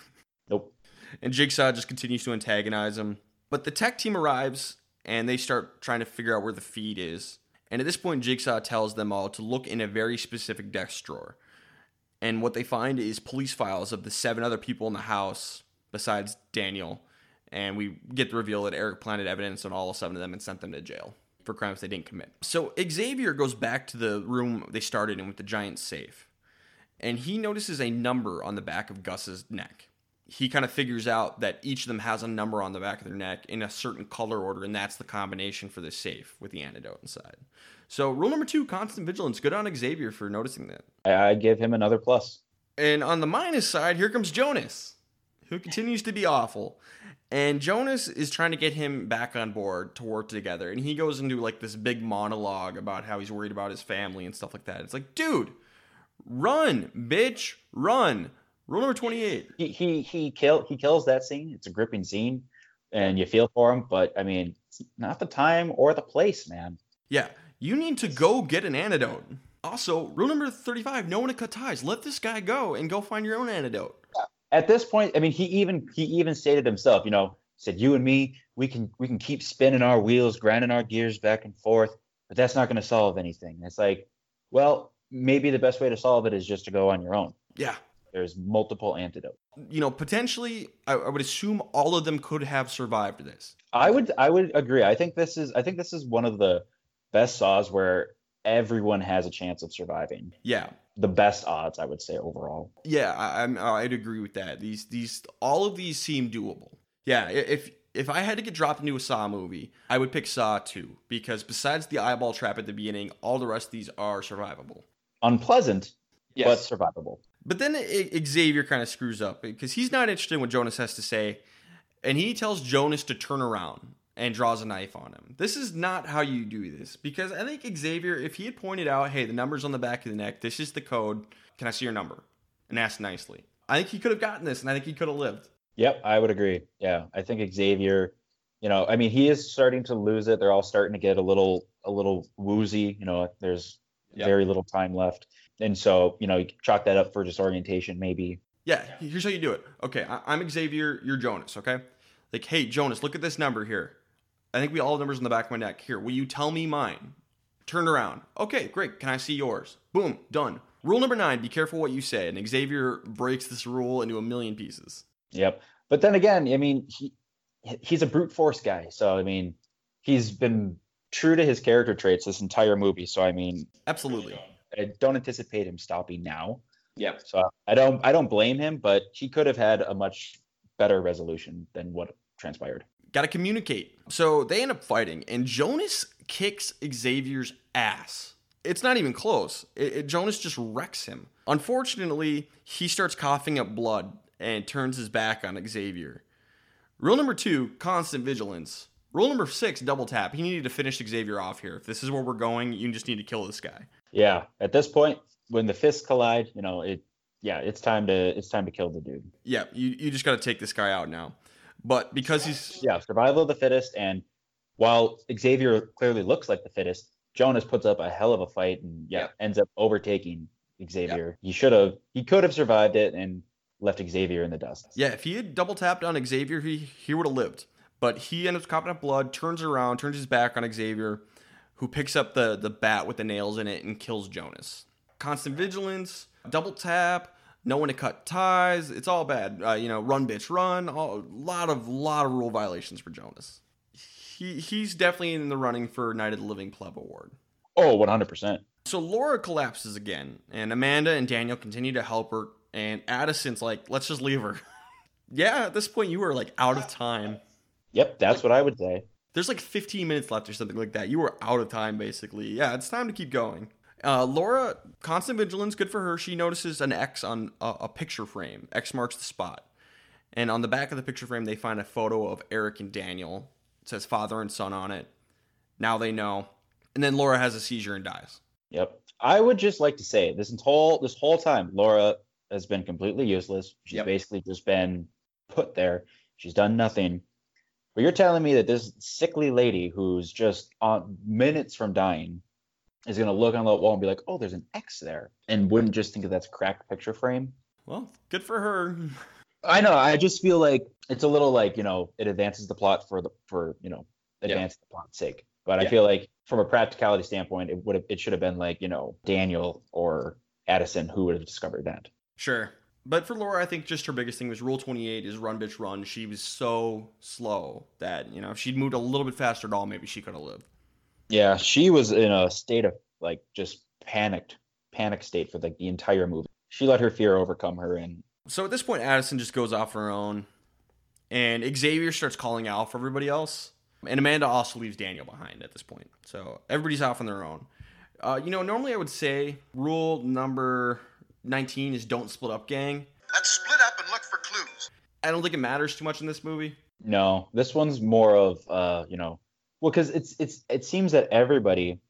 Speaker 3: Nope.
Speaker 1: And jigsaw just continues to antagonize him. But the tech team arrives and they start trying to figure out where the feed is. And at this point jigsaw tells them all to look in a very specific desk drawer. And what they find is police files of the seven other people in the house besides daniel. And we get the reveal that Eric planted evidence on all seven of them and sent them to jail for crimes they didn't commit. So Xavier goes back to the room they started in with the giant safe, and he notices a number on the back of Gus's neck. He kind of figures out that each of them has a number on the back of their neck in a certain color order, and that's the combination for the safe with the antidote inside. So, rule number two constant vigilance. Good on Xavier for noticing that.
Speaker 3: I give him another plus.
Speaker 1: And on the minus side, here comes Jonas, who continues to be awful. And Jonas is trying to get him back on board to work together. And he goes into like this big monologue about how he's worried about his family and stuff like that. It's like, dude, run, bitch, run. Rule number 28.
Speaker 3: He he he kill he kills that scene. It's a gripping scene and you feel for him, but I mean, it's not the time or the place, man.
Speaker 1: Yeah, you need to go get an antidote. Also, rule number 35, no one to cut ties. Let this guy go and go find your own antidote.
Speaker 3: At this point, I mean, he even he even stated himself, you know, said you and me, we can we can keep spinning our wheels, grinding our gears back and forth, but that's not going to solve anything. It's like, well, maybe the best way to solve it is just to go on your own.
Speaker 1: Yeah.
Speaker 3: There's multiple antidotes.
Speaker 1: You know, potentially, I, I would assume all of them could have survived this.
Speaker 3: I would I would agree. I think this is I think this is one of the best saws where everyone has a chance of surviving.
Speaker 1: Yeah.
Speaker 3: The best odds, I would say overall.
Speaker 1: Yeah, I, I'd agree with that. These these all of these seem doable. Yeah, if if I had to get dropped into a Saw movie, I would pick Saw 2 because besides the eyeball trap at the beginning, all the rest of these are survivable.
Speaker 3: Unpleasant, yes. but survivable.
Speaker 1: But then Xavier kind of screws up because he's not interested in what Jonas has to say, and he tells Jonas to turn around and draws a knife on him. This is not how you do this because I think Xavier, if he had pointed out, hey, the number's on the back of the neck, this is the code, can I see your number? And asked nicely. I think he could have gotten this, and I think he could have lived.
Speaker 3: Yep, I would agree. Yeah, I think Xavier, you know, I mean, he is starting to lose it. They're all starting to get a little, a little woozy. You know, there's
Speaker 1: Yep.
Speaker 3: very little time left, and so you know, you chalk that up for disorientation, maybe.
Speaker 1: Yeah, here's how you do it. Okay, I- I'm Xavier, you're Jonas, okay? Like, hey, Jonas, look at this number here. I think we all have numbers on the back of my neck. Here, will you tell me mine? Turn around. Okay, great. Can I see yours? Boom, done. Rule number nine be careful what you say. And Xavier breaks this rule into a million pieces.
Speaker 3: Yep. But then again, I mean, he he's a brute force guy, so I mean, he's been true to his character traits this entire movie. So I mean,
Speaker 1: Absolutely.
Speaker 3: I don't anticipate him stopping now.
Speaker 4: Yeah.
Speaker 3: So I don't I don't blame him, but he could have had a much better resolution than what transpired.
Speaker 1: Got to communicate. So they end up fighting, and Jonas kicks Xavier's ass. It's not even close. It, it- Jonas just wrecks him. Unfortunately, he starts coughing up blood and turns his back on Xavier. Rule number two constant vigilance. Rule number six double tap. He needed to finish Xavier off here. If this is where we're going, you just need to kill this guy.
Speaker 3: Yeah. At this point, when the fists collide, you know, it yeah, it's time to it's time to kill the dude.
Speaker 1: Yeah, you, you just got to take this guy out now. But because he's.
Speaker 3: Yeah, survival of the fittest. And while Xavier clearly looks like the fittest, Jonas puts up a hell of a fight and yeah,
Speaker 4: Yep.
Speaker 3: ends up overtaking Xavier. He should have he could have survived it and left Xavier in the dust.
Speaker 1: Yeah, if he had double tapped on Xavier, he, he would have lived. But he ends up coughing up blood, turns around, turns his back on Xavier, who picks up the, the bat with the nails in it and kills Jonas. Constant vigilance, double tap, no one to cut ties. It's all bad. Uh, you know, run, bitch, run. A lot of lot of rule violations for Jonas. He he's definitely in the running for Night of the Living Pleb Award.
Speaker 3: Oh, 100%.
Speaker 1: So Laura collapses again, and Amanda and Daniel continue to help her, and Addison's like, let's just leave her. yeah, at this point, you are like out of time.
Speaker 3: Yep, that's what I would say.
Speaker 1: There's like 15 minutes left or something like that. You were out of time, basically. Yeah, it's time to keep going. Uh, Laura, constant vigilance, good for her. She notices an X on a, a picture frame. X marks the spot. And on the back of the picture frame, they find a photo of Eric and Daniel. It says father and son on it. Now they know. And then Laura has a seizure and dies.
Speaker 3: Yep. I would just like to say this whole this whole time Laura has been completely useless. She's
Speaker 4: Yep.
Speaker 3: basically just been put there. She's done nothing. But you're telling me that this sickly lady who's just on minutes from dying is gonna look on the wall and be like, "Oh, there's an X there," and wouldn't just think that that's a cracked picture frame.
Speaker 1: Well, good for her.
Speaker 3: I know. I just feel like it's a little like you know it advances the plot for the for you know advance the plot's sake. But I feel like from a practicality standpoint, it would have it should have been like you know Daniel or Addison who would have discovered that.
Speaker 1: Sure. But for Laura, I think just her biggest thing was Rule 28 is run, bitch, run. She was so slow that, you know, if she'd moved a little bit faster at all, maybe she could have lived.
Speaker 3: Yeah, she was in a state of like just panicked, panic state for like the entire movie. She let her fear overcome her, and
Speaker 1: So at this point, Addison just goes off her own, and Xavier starts calling out for everybody else. And Amanda also leaves Daniel behind at this point. So everybody's off on their own. Uh, you know, normally I would say rule number 19 is don't split up, gang.
Speaker 2: Let's split up and look for clues.
Speaker 1: I don't think it matters too much in this movie.
Speaker 3: no, this one's more of uh, you know, well, because it's it's it seems that everybody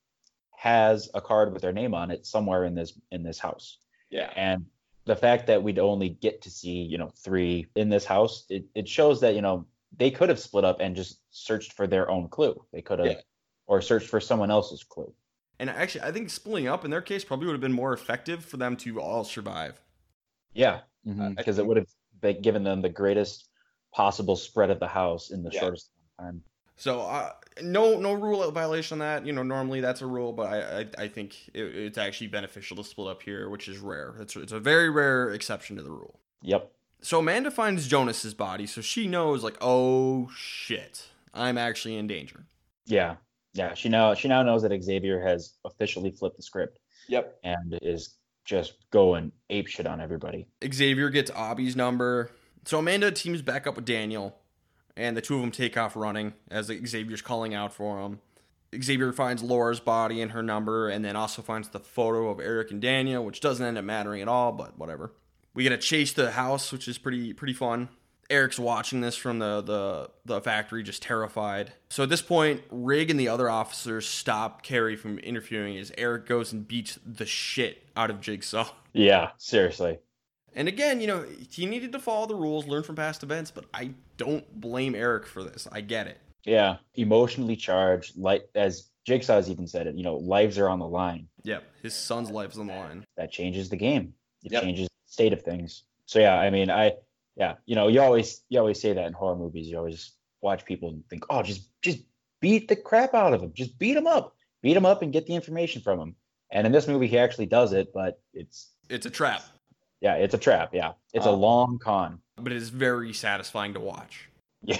Speaker 3: has a card with their name on it somewhere in this in this house.
Speaker 4: Yeah.
Speaker 3: and the fact that we'd only get to see you know three in this house it, it shows that you know they could have split up and just searched for their own clue. They could have,
Speaker 1: Yeah.
Speaker 3: or searched for someone else's clue.
Speaker 1: And actually, I think splitting up in their case probably would have been more effective for them to all survive.
Speaker 3: Yeah,
Speaker 1: I
Speaker 3: because it would have been given them the greatest possible spread of the house in the
Speaker 1: Yeah.
Speaker 3: shortest time.
Speaker 1: So uh, no no rule violation on that. You know, normally that's a rule, but I I, I think it, it's actually beneficial to split up here, which is rare. It's it's a very rare exception to the rule.
Speaker 3: Yep.
Speaker 1: So Amanda finds Jonas's body, so she knows like, oh shit, I'm actually in danger.
Speaker 3: Yeah. Yeah. She now she now knows that Xavier has officially flipped the script
Speaker 1: Yep.
Speaker 3: and is just going ape shit on everybody.
Speaker 1: Xavier gets Obi's number. So Amanda teams back up with Daniel, and the two of them take off running as Xavier's calling out for him. Xavier finds Laura's body and her number, and then also finds the photo of Eric and Daniel, which doesn't end up mattering at all, but whatever. We get to chase to the house, which is pretty pretty fun. Eric's watching this from the, the the factory, just terrified. So at this point, Rigg and the other officers stop Kerry from interviewing as Eric goes and beats the shit out of Jigsaw.
Speaker 3: Yeah. Seriously.
Speaker 1: And again, you know, he needed to follow the rules, learn from past events, but I don't blame Eric for this. I get it.
Speaker 3: Yeah. Emotionally charged, like as Jigsaw's even said it, you know, lives are on the line.
Speaker 1: Yep, his son's life is on the line.
Speaker 3: That changes the game. It
Speaker 1: Yep.
Speaker 3: changes the state of things. So yeah, I mean, I yeah, you know, you always you always say that in horror movies. You always watch people and think, oh, just just beat the crap out of them, Just beat them up. Beat them up and get the information from them. And in this movie, he actually does it, but it's
Speaker 1: It's a trap,
Speaker 3: yeah, it's a trap. Yeah, it's a
Speaker 1: Um,
Speaker 3: long con.
Speaker 1: but it is very satisfying to watch.
Speaker 3: Yeah,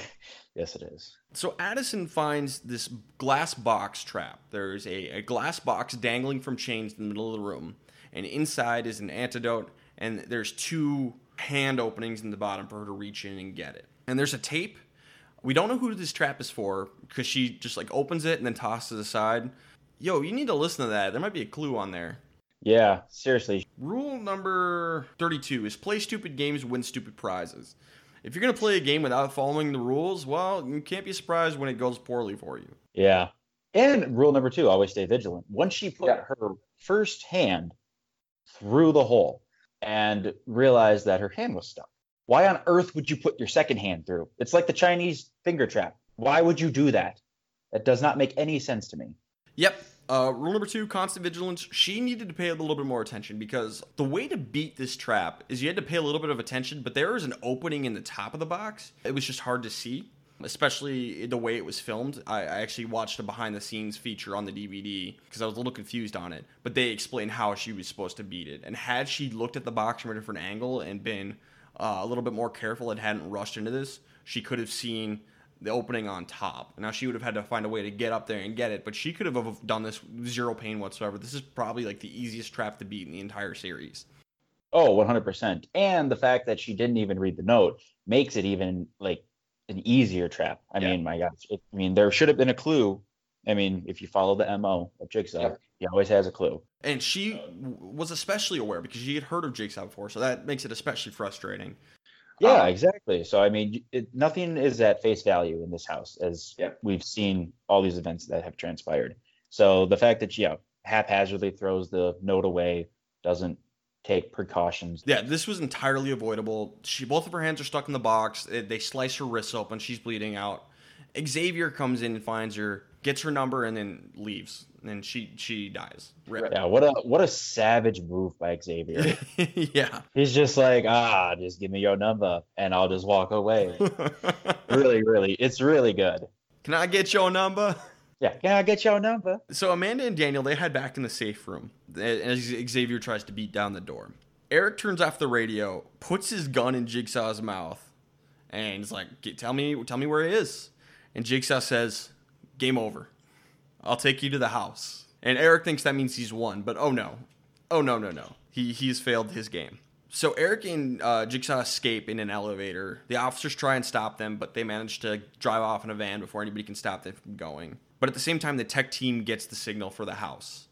Speaker 3: yes, it is.
Speaker 1: So Addison finds this glass box trap. There's a, a glass box dangling from chains in the middle of the room, and inside is an antidote, and there's two hand openings in the bottom for her to reach in and get it. And there's a tape. We don't know who this trap is for because she just like opens it and then tosses it aside. Yo, you need to listen to that. There might be a clue on there.
Speaker 3: Yeah, seriously.
Speaker 1: Rule number 32 is play stupid games, win stupid prizes. If you're going to play a game without following the rules, well, you can't be surprised when it goes poorly for you.
Speaker 3: Yeah. And rule number two, always stay vigilant. Once she put
Speaker 1: Yeah.
Speaker 3: her first hand through the hole and realized that her hand was stuck, why on earth would you put your second hand through? It's like the Chinese finger trap. Why would you do that? That does not make any sense to me.
Speaker 1: Yep. Uh, rule number two, constant vigilance. She needed to pay a little bit more attention because the way to beat this trap is you had to pay a little bit of attention, but there is an opening in the top of the box. It was just hard to see, especially the way it was filmed. I, I actually watched a behind the scenes feature on the DVD because I was a little confused on it, but they explained how she was supposed to beat it. And had she looked at the box from a different angle and been uh, a little bit more careful and hadn't rushed into this, she could have seen the opening on top. Now she would have had to find a way to get up there and get it, but she could have done this zero pain whatsoever. This is probably like the easiest trap to beat in the entire series.
Speaker 3: Oh, 100%. And the fact that she didn't even read the note makes it even like an easier trap. I
Speaker 1: Yeah.
Speaker 3: mean, my gosh. It, I mean, there should have been a clue. I mean, if you follow the MO of Jigsaw,
Speaker 1: Yep.
Speaker 3: he always has a clue.
Speaker 1: And she w- was especially aware because she had heard of Jigsaw before, so that makes it especially frustrating.
Speaker 3: Yeah,
Speaker 1: Um,
Speaker 3: exactly. So I mean, it, nothing is at face value in this house, as
Speaker 1: Yeah.
Speaker 3: we've seen all these events that have transpired. So the fact that she yeah, haphazardly throws the note away, doesn't take precautions.
Speaker 1: Yeah, this was entirely avoidable. She both of her hands are stuck in the box. They slice her wrists open. She's bleeding out. Xavier comes in and finds her, gets her number, and then leaves. And she she dies. Rip.
Speaker 3: Yeah, what a what a savage move by Xavier.
Speaker 1: yeah.
Speaker 3: He's just like, ah, just give me your number and I'll just walk away. really, really, it's really good.
Speaker 1: Can I get your number?
Speaker 3: Yeah, can I get your number?
Speaker 1: So Amanda and Daniel they head back in the safe room as Xavier tries to beat down the door. Eric turns off the radio, puts his gun in Jigsaw's mouth, and is like, "Get- "Tell me, tell me where he is." And Jigsaw says, "Game over. I'll take you to the house." And Eric thinks that means he's won, but oh no, oh no, no, no, he he's failed his game. So Eric and uh, Jigsaw escape in an elevator. The officers try and stop them, but they manage to drive off in a van before anybody can stop them from going. But at the same time, the tech team gets the signal for the house,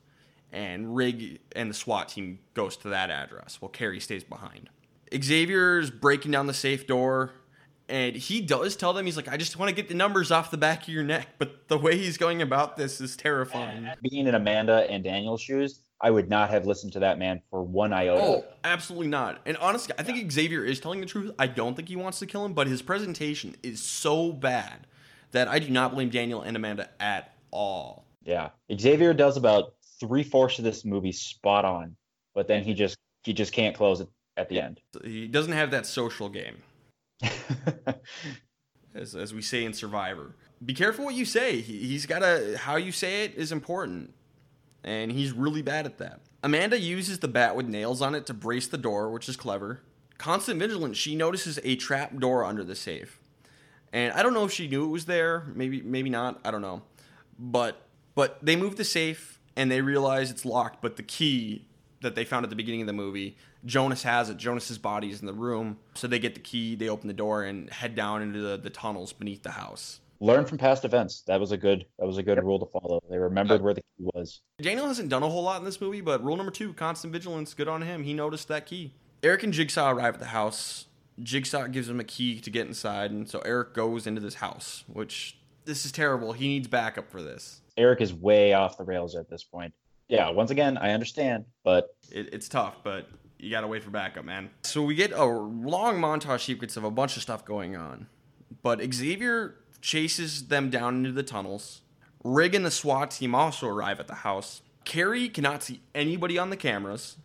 Speaker 1: and Rigg and the SWAT team goes to that address while Kerry stays behind. Xavier's breaking down the safe door, and he does tell them he's like, "I just want to get the numbers off the back of your neck." But the way he's going about this is terrifying.
Speaker 3: Being in Amanda and Daniel's shoes, I would not have listened to that man for one iota.
Speaker 1: Oh, absolutely not. And honestly, I think Xavier is telling the truth. I don't think he wants to kill him, but his presentation is so bad that I do not blame Daniel and Amanda at all.
Speaker 3: Yeah, Xavier does about three fourths of this movie spot on, but then he just he just can't close it at the end.
Speaker 1: He doesn't have that social game, as, as we say in Survivor. Be careful what you say. He, he's got a how you say it is important, and he's really bad at that. Amanda uses the bat with nails on it to brace the door, which is clever. Constant vigilance, she notices a trap door under the safe. And I don't know if she knew it was there, maybe maybe not, I don't know. But but they move the safe and they realize it's locked, but the key that they found at the beginning of the movie, Jonas has it. Jonas's body is in the room. So they get the key, they open the door and head down into the, the tunnels beneath the house.
Speaker 3: Learn from past events. That was a good that was a good rule to follow. They remembered uh, where the key was.
Speaker 1: Daniel hasn't done a whole lot in this movie, but rule number two, constant vigilance, good on him. He noticed that key. Eric and Jigsaw arrive at the house. Jigsaw gives him a key to get inside, and so Eric goes into this house, which this is terrible. He needs backup for this.
Speaker 3: Eric is way off the rails at this point. Yeah, once again, I understand, but
Speaker 1: It, it's tough, but you gotta wait for backup, man. So we get a long montage sequence of a bunch of stuff going on, but Xavier chases them down into the tunnels. Rigg and the SWAT team also arrive at the house. Kerry cannot see anybody on the cameras,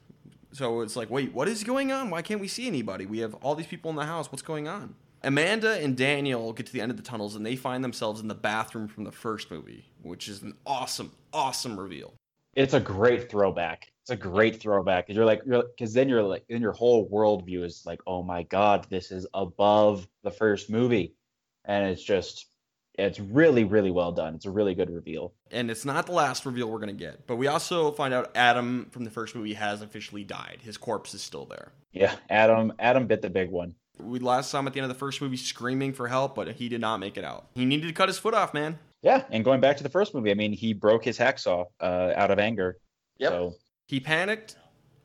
Speaker 1: so it's like, wait, what is going on? Why can't we see anybody? We have all these people in the house. What's going on? Amanda and Daniel get to the end of the tunnels and they find themselves in the bathroom from the first movie, which is an awesome, awesome reveal.
Speaker 3: it's a great throwback. It's a great throwback because you're like, because then you're like, then your whole worldview is like, oh my god, this is above the first movie, and it's just, it's really, really well done. It's a really good reveal.
Speaker 1: and it's not the last reveal we're going to get. But we also find out Adam from the first movie has officially died. His corpse is still there.
Speaker 3: Yeah, Adam, Adam bit the big one.
Speaker 1: We last saw him at the end of the first movie screaming for help, but he did not make it out. He needed to cut his foot off, man.
Speaker 3: Yeah, and going back to the first movie, I mean, he broke his hacksaw uh, out of anger.
Speaker 1: Yep.
Speaker 3: So
Speaker 1: He panicked.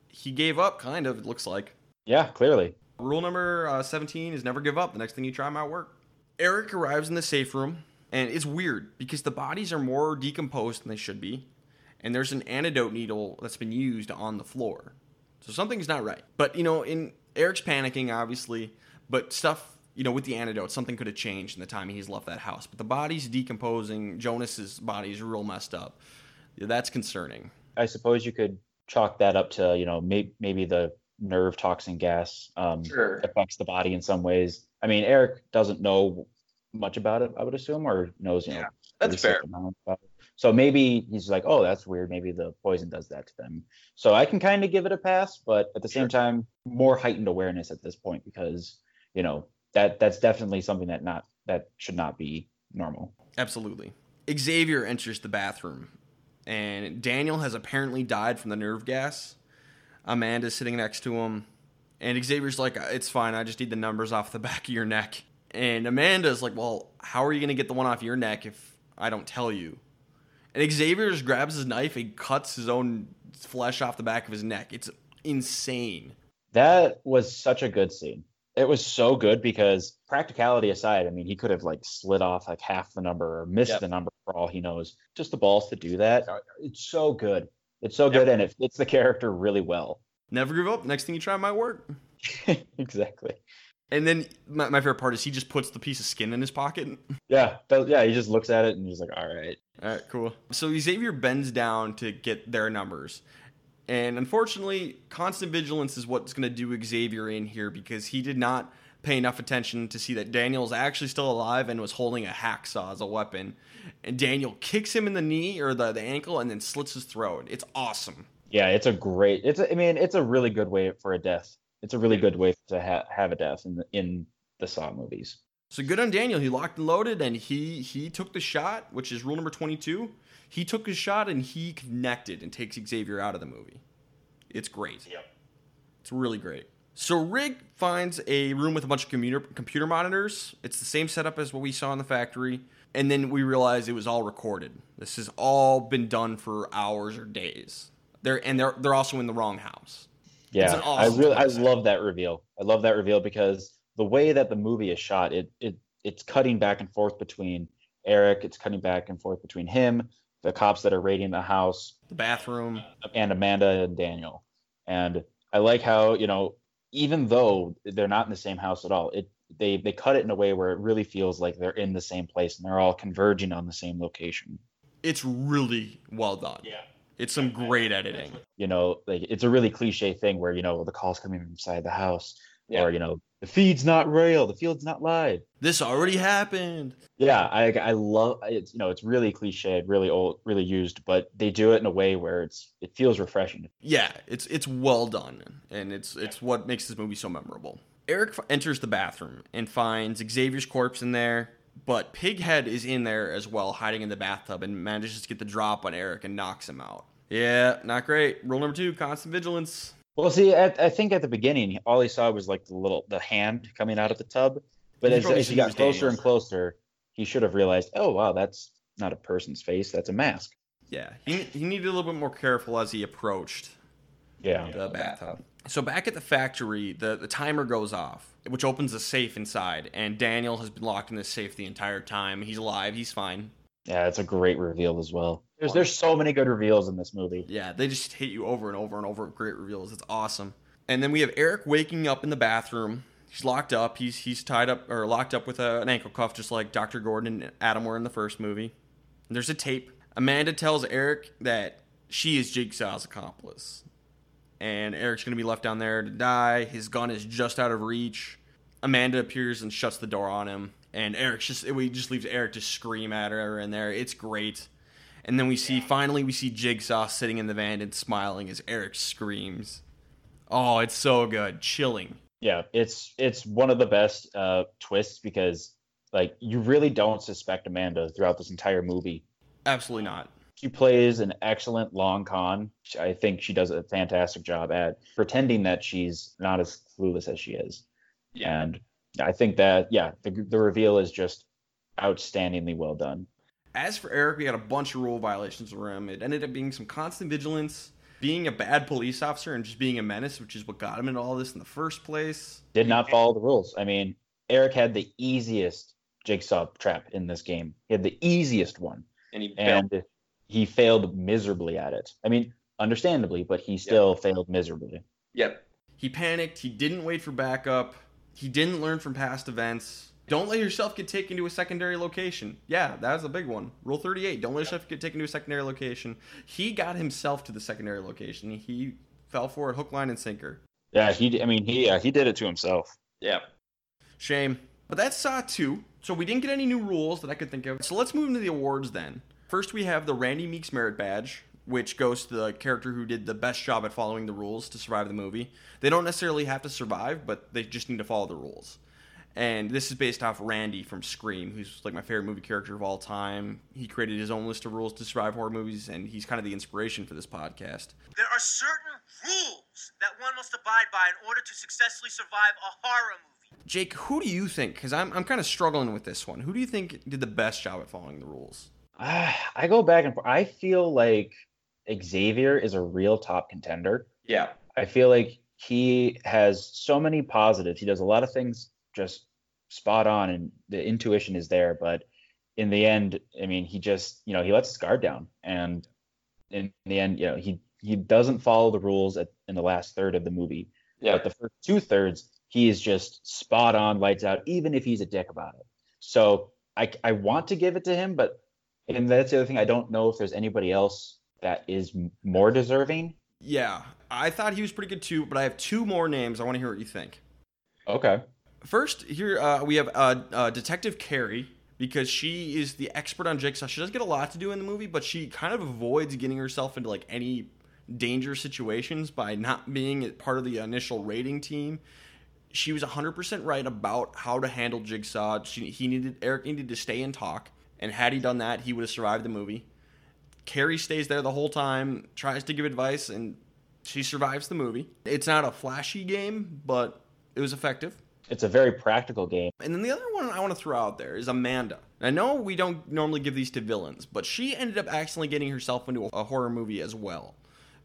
Speaker 1: He gave up, kind of, it looks like.
Speaker 3: yeah, clearly.
Speaker 1: Rule number uh, 17 is never give up. The next thing you try might work. Eric arrives in the safe room, and it's weird because the bodies are more decomposed than they should be, and there's an antidote needle that's been used on the floor. So something's not right. But, you know, in Eric's panicking, obviously, but stuff, you know, with the antidote, something could have changed in the time he's left that house. But the body's decomposing. Jonas's body is real messed up. Yeah, that's concerning.
Speaker 3: I suppose you could chalk that up to you know may- maybe the nerve toxin gas um,
Speaker 1: Sure.
Speaker 3: affects the body in some ways. I mean, Eric doesn't know much about it, I would assume, or knows you know. pretty sick amount about it. So maybe he's like, oh, that's weird. Maybe the poison does that to them. So I can kind of give it a pass, but at the same time, more heightened awareness at this point because you know that that's definitely something that not that should not be normal.
Speaker 1: Absolutely. Xavier enters the bathroom, and Daniel has apparently died from the nerve gas. Amanda's sitting next to him, and Xavier's like, "It's fine. I just need the numbers off the back of your neck." And Amanda's like, "Well, how are you gonna get the one off your neck if I don't tell you?" And Xavier just grabs his knife and cuts his own flesh off the back of his neck. It's insane.
Speaker 3: That was such a good scene. It was so good because practicality aside, I mean, he could have like slid off like half the number or missed
Speaker 1: Yep.
Speaker 3: the number for all he knows. Just the balls to do that. It's so good. It's so good and it fits the character really well.
Speaker 1: Never give up. Next thing you try might work.
Speaker 3: exactly.
Speaker 1: And then my, my favorite part is he just puts the piece of skin in his pocket.
Speaker 3: Yeah. does- Yeah. He just looks at it and he's like, all right.
Speaker 1: All right, cool. So Xavier bends down to get their numbers. And unfortunately, constant vigilance is what's going to do Xavier in here because he did not pay enough attention to see that Daniel's actually still alive and was holding a hacksaw as a weapon. And Daniel kicks him in the knee or the, the ankle and then slits his throat. It's awesome.
Speaker 3: Yeah. It's a great, it's, a, I mean, it's a really good way for a death. It's a really good way to ha- have a death in the, in the Saw movies.
Speaker 1: So good on Daniel. He locked and loaded and he he took the shot, which is rule number 22. He took his shot and he connected and takes Xavier out of the movie. It's great.
Speaker 4: Yep.
Speaker 1: It's really great. So Rigg finds a room with a bunch of computer computer monitors. It's the same setup as what we saw in the factory, and then we realize it was all recorded. This has all been done for hours or days. They're and they're they're also in the wrong house.
Speaker 3: Yeah,
Speaker 1: It's an awesome
Speaker 3: I really I love that reveal. I love that reveal because the way that the movie is shot, it it it's cutting back and forth between Eric, it's cutting back and forth between him, the cops that are raiding the house
Speaker 1: The bathroom.
Speaker 3: and Amanda and Daniel. And I like how, you know, even though they're not in the same house at all, it they they cut it in a way where it really feels like they're in the same place and they're all converging on the same location.
Speaker 1: It's really well done.
Speaker 4: Yeah.
Speaker 1: It's some great editing.
Speaker 3: You know, like it's a really cliche thing where, you know, the calls coming from inside the house
Speaker 4: Yeah.
Speaker 3: or, you know, the feed's not real, the field's not live.
Speaker 1: This already happened.
Speaker 3: Yeah, I I love it's you know, it's really cliche, really old, really used, but they do it in a way where it's it feels refreshing.
Speaker 1: Yeah, it's it's well done, and it's it's what makes this movie so memorable. Eric f- enters the bathroom and finds Xavier's corpse in there, but Pighead is in there as well, hiding in the bathtub, and manages to get the drop on Eric and knocks him out. Yeah, not great. Rule number two: constant vigilance.
Speaker 3: Well, see, at, I think at the beginning, all he saw was like the little the hand coming out of the tub. But as, as he got closer and closer, he should have realized, oh wow, that's not a person's face, that's a mask.
Speaker 1: Yeah, he he needed a little bit more careful as he approached
Speaker 3: Yeah.
Speaker 1: the bathtub. So back at the factory, the, the timer goes off, which opens a safe inside, and Daniel has been locked in this safe the entire time. He's alive. He's fine.
Speaker 3: Yeah, it's a great reveal as well. There's there's so many good reveals in this movie.
Speaker 1: Yeah, they just hit you over and over and over great reveals. It's awesome. And then we have Eric waking up in the bathroom. He's locked up. He's he's tied up or locked up with a, an ankle cuff, just like Dr. Gordon and Adam were in the first movie. And there's a tape. Amanda tells Eric that she is Jigsaw's accomplice, and Eric's gonna be left down there to die. His gun is just out of reach. Amanda appears and shuts the door on him, and Eric's just we just leaves Eric to scream at her in there. It's great. And then we see finally we see Jigsaw sitting in the van and smiling as Eric screams. Oh, it's so good, chilling.
Speaker 3: Yeah, it's it's one of the best uh, twists because like you really don't suspect Amanda throughout this entire movie.
Speaker 1: Absolutely not.
Speaker 3: She plays an excellent long con. I think she does a fantastic job at pretending that she's not as clueless as she is. And I think that yeah, the the reveal is just outstandingly well done.
Speaker 1: As for Eric, we had a bunch of rule violations around him. It ended up being some constant vigilance, being a bad police officer, and just being a menace, which is what got him into all this in the first place.
Speaker 3: Did not follow the rules. I mean, Eric had the easiest jigsaw trap in this game. He had the easiest one.
Speaker 5: and he failed.
Speaker 3: and he failed miserably at it. I mean, understandably, but he still failed miserably.
Speaker 5: Yep.
Speaker 1: He panicked. He didn't wait for backup. He didn't learn from past events. Don't let yourself get taken to a secondary location. Yeah, that's a big one. Rule 38. Don't let yourself get taken to a secondary location. He got himself to the secondary location. He fell for it hook, line, and sinker.
Speaker 3: Yeah, he. I mean, he. Yeah, he did it to himself.
Speaker 5: Yeah.
Speaker 1: Shame. But that's Saw 2. So we didn't get any new rules that I could think of. So let's move into the awards then. First, we have the Randy Meeks Merit Badge, which goes to the character who did the best job at following the rules to survive the movie. They don't necessarily have to survive, but they just need to follow the rules. And this is based off Randy from Scream, who's like my favorite movie character of all time. He created his own list of rules to survive horror movies, and he's kind of the inspiration for this podcast.
Speaker 2: There are certain rules that one must abide by in order to successfully survive a horror movie.
Speaker 1: Jake, who do you think? Because I'm, I'm kind of struggling with this one. Who do you think did the best job at following the rules?
Speaker 3: Ah, I go back and forth. I feel like Xavier is a real top contender.
Speaker 5: Yeah.
Speaker 3: I feel like he has so many positives. He does a lot of things just spot on, and the intuition is there. But in the end, I mean, he just you know he lets his guard down, and in the end, you know, he he doesn't follow the rules at, in the last third of the movie.
Speaker 5: Yeah.
Speaker 3: But the first two thirds, he is just spot on, lights out, even if he's a dick about it. So I, I want to give it to him, but and that's the other thing. I don't know if there's anybody else that is more deserving.
Speaker 1: Yeah, I thought he was pretty good too, but I have two more names. I want to hear what you think.
Speaker 3: Okay.
Speaker 1: First, here uh, we have uh, uh, Detective Kerry because she is the expert on Jigsaw. She does get a lot to do in the movie, but she kind of avoids getting herself into like any danger situations by not being part of the initial rating team. She was 100% right about how to handle Jigsaw. She, he needed Eric needed to stay and talk, and had he done that, he would have survived the movie. Kerry stays there the whole time, tries to give advice, and she survives the movie. It's not a flashy game, but it was effective.
Speaker 3: It's a very practical game.
Speaker 1: And then the other one I want to throw out there is Amanda. I know we don't normally give these to villains, but she ended up accidentally getting herself into a horror movie as well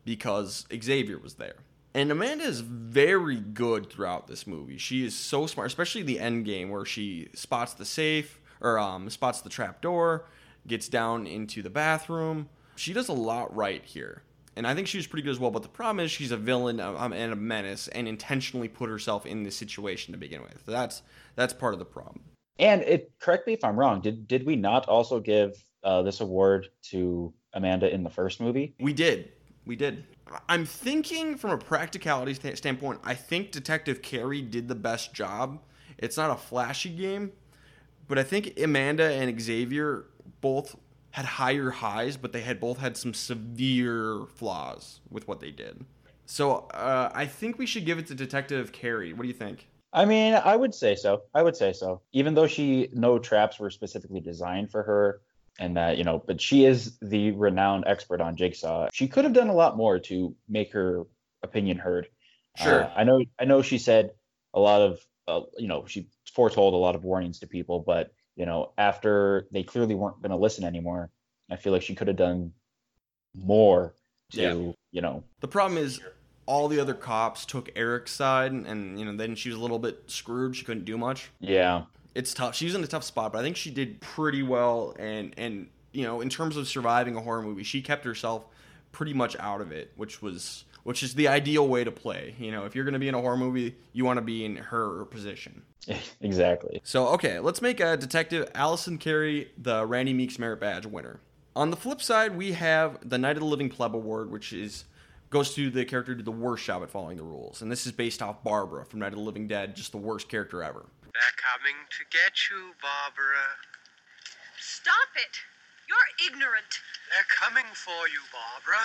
Speaker 1: because Xavier was there. And Amanda is very good throughout this movie. She is so smart, especially the end game where she spots the safe or um, spots the trap door, gets down into the bathroom. She does a lot right here. And I think she was pretty good as well. But the problem is she's a villain um, and a menace and intentionally put herself in this situation to begin with. That's that's part of the problem.
Speaker 3: And it correct me if I'm wrong. Did did we not also give uh, this award to Amanda in the first movie?
Speaker 1: We did. We did. I'm thinking from a practicality sta- standpoint, I think Detective Kerry did the best job. It's not a flashy game, but I think Amanda and Xavier both had higher highs, but they had both had some severe flaws with what they did. So uh, I think we should give it to Detective Kerry. What do you think?
Speaker 3: I mean, I would say so. I would say so. Even though she no traps were specifically designed for her, and that you know, but she is the renowned expert on Jigsaw. She could have done a lot more to make her opinion heard.
Speaker 1: Sure.
Speaker 3: Uh, I know. I know she said a lot of, uh, you know, she foretold a lot of warnings to people, but you know, after they clearly weren't going to listen anymore, I feel like she could have done more to,
Speaker 1: Yeah.
Speaker 3: you know,
Speaker 1: The problem is all the other cops took Eric's side, and you know then she was a little bit screwed. She couldn't do much.
Speaker 3: yeah,
Speaker 1: it's tough. She's in a tough spot, but I think she did pretty well. And and you know, in terms of surviving a horror movie, she kept herself pretty much out of it, which was which is the ideal way to play. You know, if you're going to be in a horror movie, you want to be in her position.
Speaker 3: exactly.
Speaker 1: So okay, let's make a Detective Allison Kerry the Randy Meeks Merit Badge winner. On the flip side, we have the Night of the Living Pleb Award, which is goes to the character who did the worst job at following the rules, and this is based off Barbara from Night of the Living Dead, just the worst character ever.
Speaker 5: They're coming to get you, Barbara.
Speaker 6: Stop it! You're ignorant.
Speaker 5: They're coming for you, Barbara.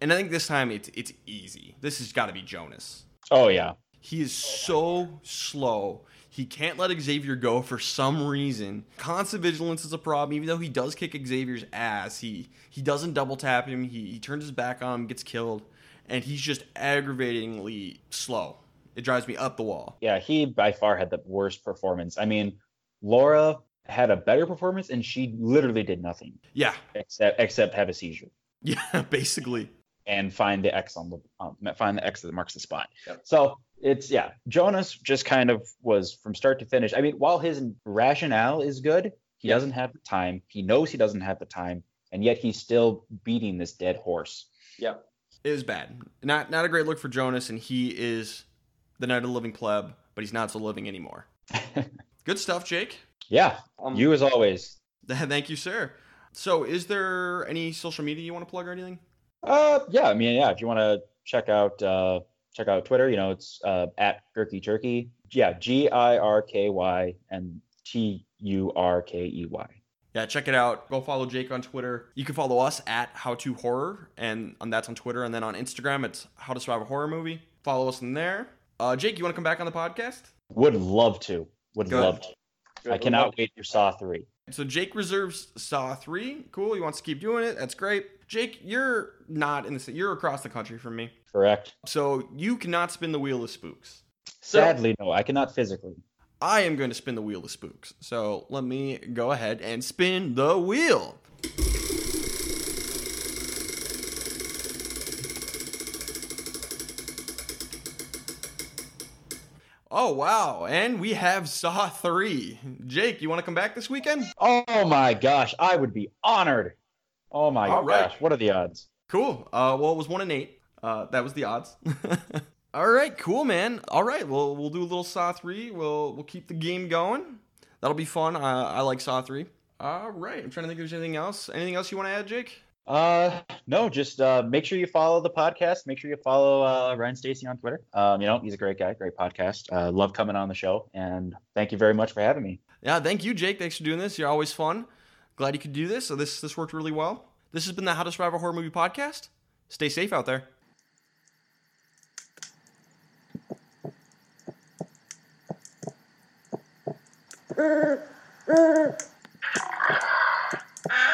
Speaker 1: And I think this time it's it's easy. This has got to be Jonas.
Speaker 3: Oh yeah.
Speaker 1: He is so slow. He can't let Xavier go for some reason. Constant vigilance is a problem. Even though he does kick Xavier's ass, he he doesn't double tap him. He, he turns his back on him, gets killed, and he's just aggravatingly slow. It drives me up the wall.
Speaker 3: Yeah, he by far had the worst performance. I mean, Laura had a better performance and she literally did nothing
Speaker 1: Yeah,
Speaker 3: except except have a seizure
Speaker 1: yeah, basically.
Speaker 3: and find the X on the um, find the X that marks the spot.
Speaker 1: Yep.
Speaker 3: So it's yeah, Jonas just kind of was from start to finish. I mean, while his rationale is good, he
Speaker 1: Yep.
Speaker 3: doesn't have the time. He knows he doesn't have the time, and yet he's still beating this dead horse.
Speaker 1: It was bad. Not not a great look for Jonas, and he is the Night of the Living Pleb, but he's not so living anymore. Good stuff, Jake.
Speaker 3: Yeah,
Speaker 1: Um,
Speaker 3: you as always.
Speaker 1: Thank you, sir. So, is there any social media you want to plug or anything?
Speaker 3: Uh, yeah. I mean, yeah. If you want to check out uh, check out Twitter, you know, it's uh, at Girky Turkey. Yeah, G I R K Y and T U R K E Y.
Speaker 1: Yeah, check it out. Go follow Jake on Twitter. You can follow us at How to Horror, and and that's on Twitter. And then on Instagram, it's How to Survive a Horror Movie. Follow us in there. Uh, Jake, you want to come back on the podcast?
Speaker 3: Would love to. Would
Speaker 1: Good.
Speaker 3: love to. I cannot wait for Saw three.
Speaker 1: So Jake reserves Saw three. Cool. He wants to keep doing it. That's great. Jake, you're not in the city. You're across the country from me,
Speaker 3: Correct.
Speaker 1: so you cannot spin the wheel of spooks. So-
Speaker 3: Sadly, no. I cannot physically.
Speaker 1: I am going to spin the wheel of spooks. So let me go ahead and spin the wheel. Oh wow, and we have Saw 3. Jake, you want to come back this weekend?
Speaker 3: Oh my gosh, I would be honored. Oh my
Speaker 1: All
Speaker 3: gosh,
Speaker 1: right.
Speaker 3: what are the odds?
Speaker 1: Cool. Uh, well, it was one and eight. Uh, that was the odds. All right, cool, man. All right, well, we'll do a little Saw three. We'll we'll keep the game going. That'll be fun. Uh, I like Saw three. All right, I'm trying to think if there's anything else. Anything else you want to add, Jake?
Speaker 3: Uh, no, just uh, make sure you follow the podcast. Make sure you follow uh, Ryan Stacy on Twitter. Um, you know, he's a great guy, great podcast. Uh, love coming on the show, and thank you very much for having me.
Speaker 1: Yeah, thank you, Jake. Thanks for doing this. You're always fun. Glad you could do this. So this this worked really well. This has been the How to Survive a Horror Movie podcast. Stay safe out there.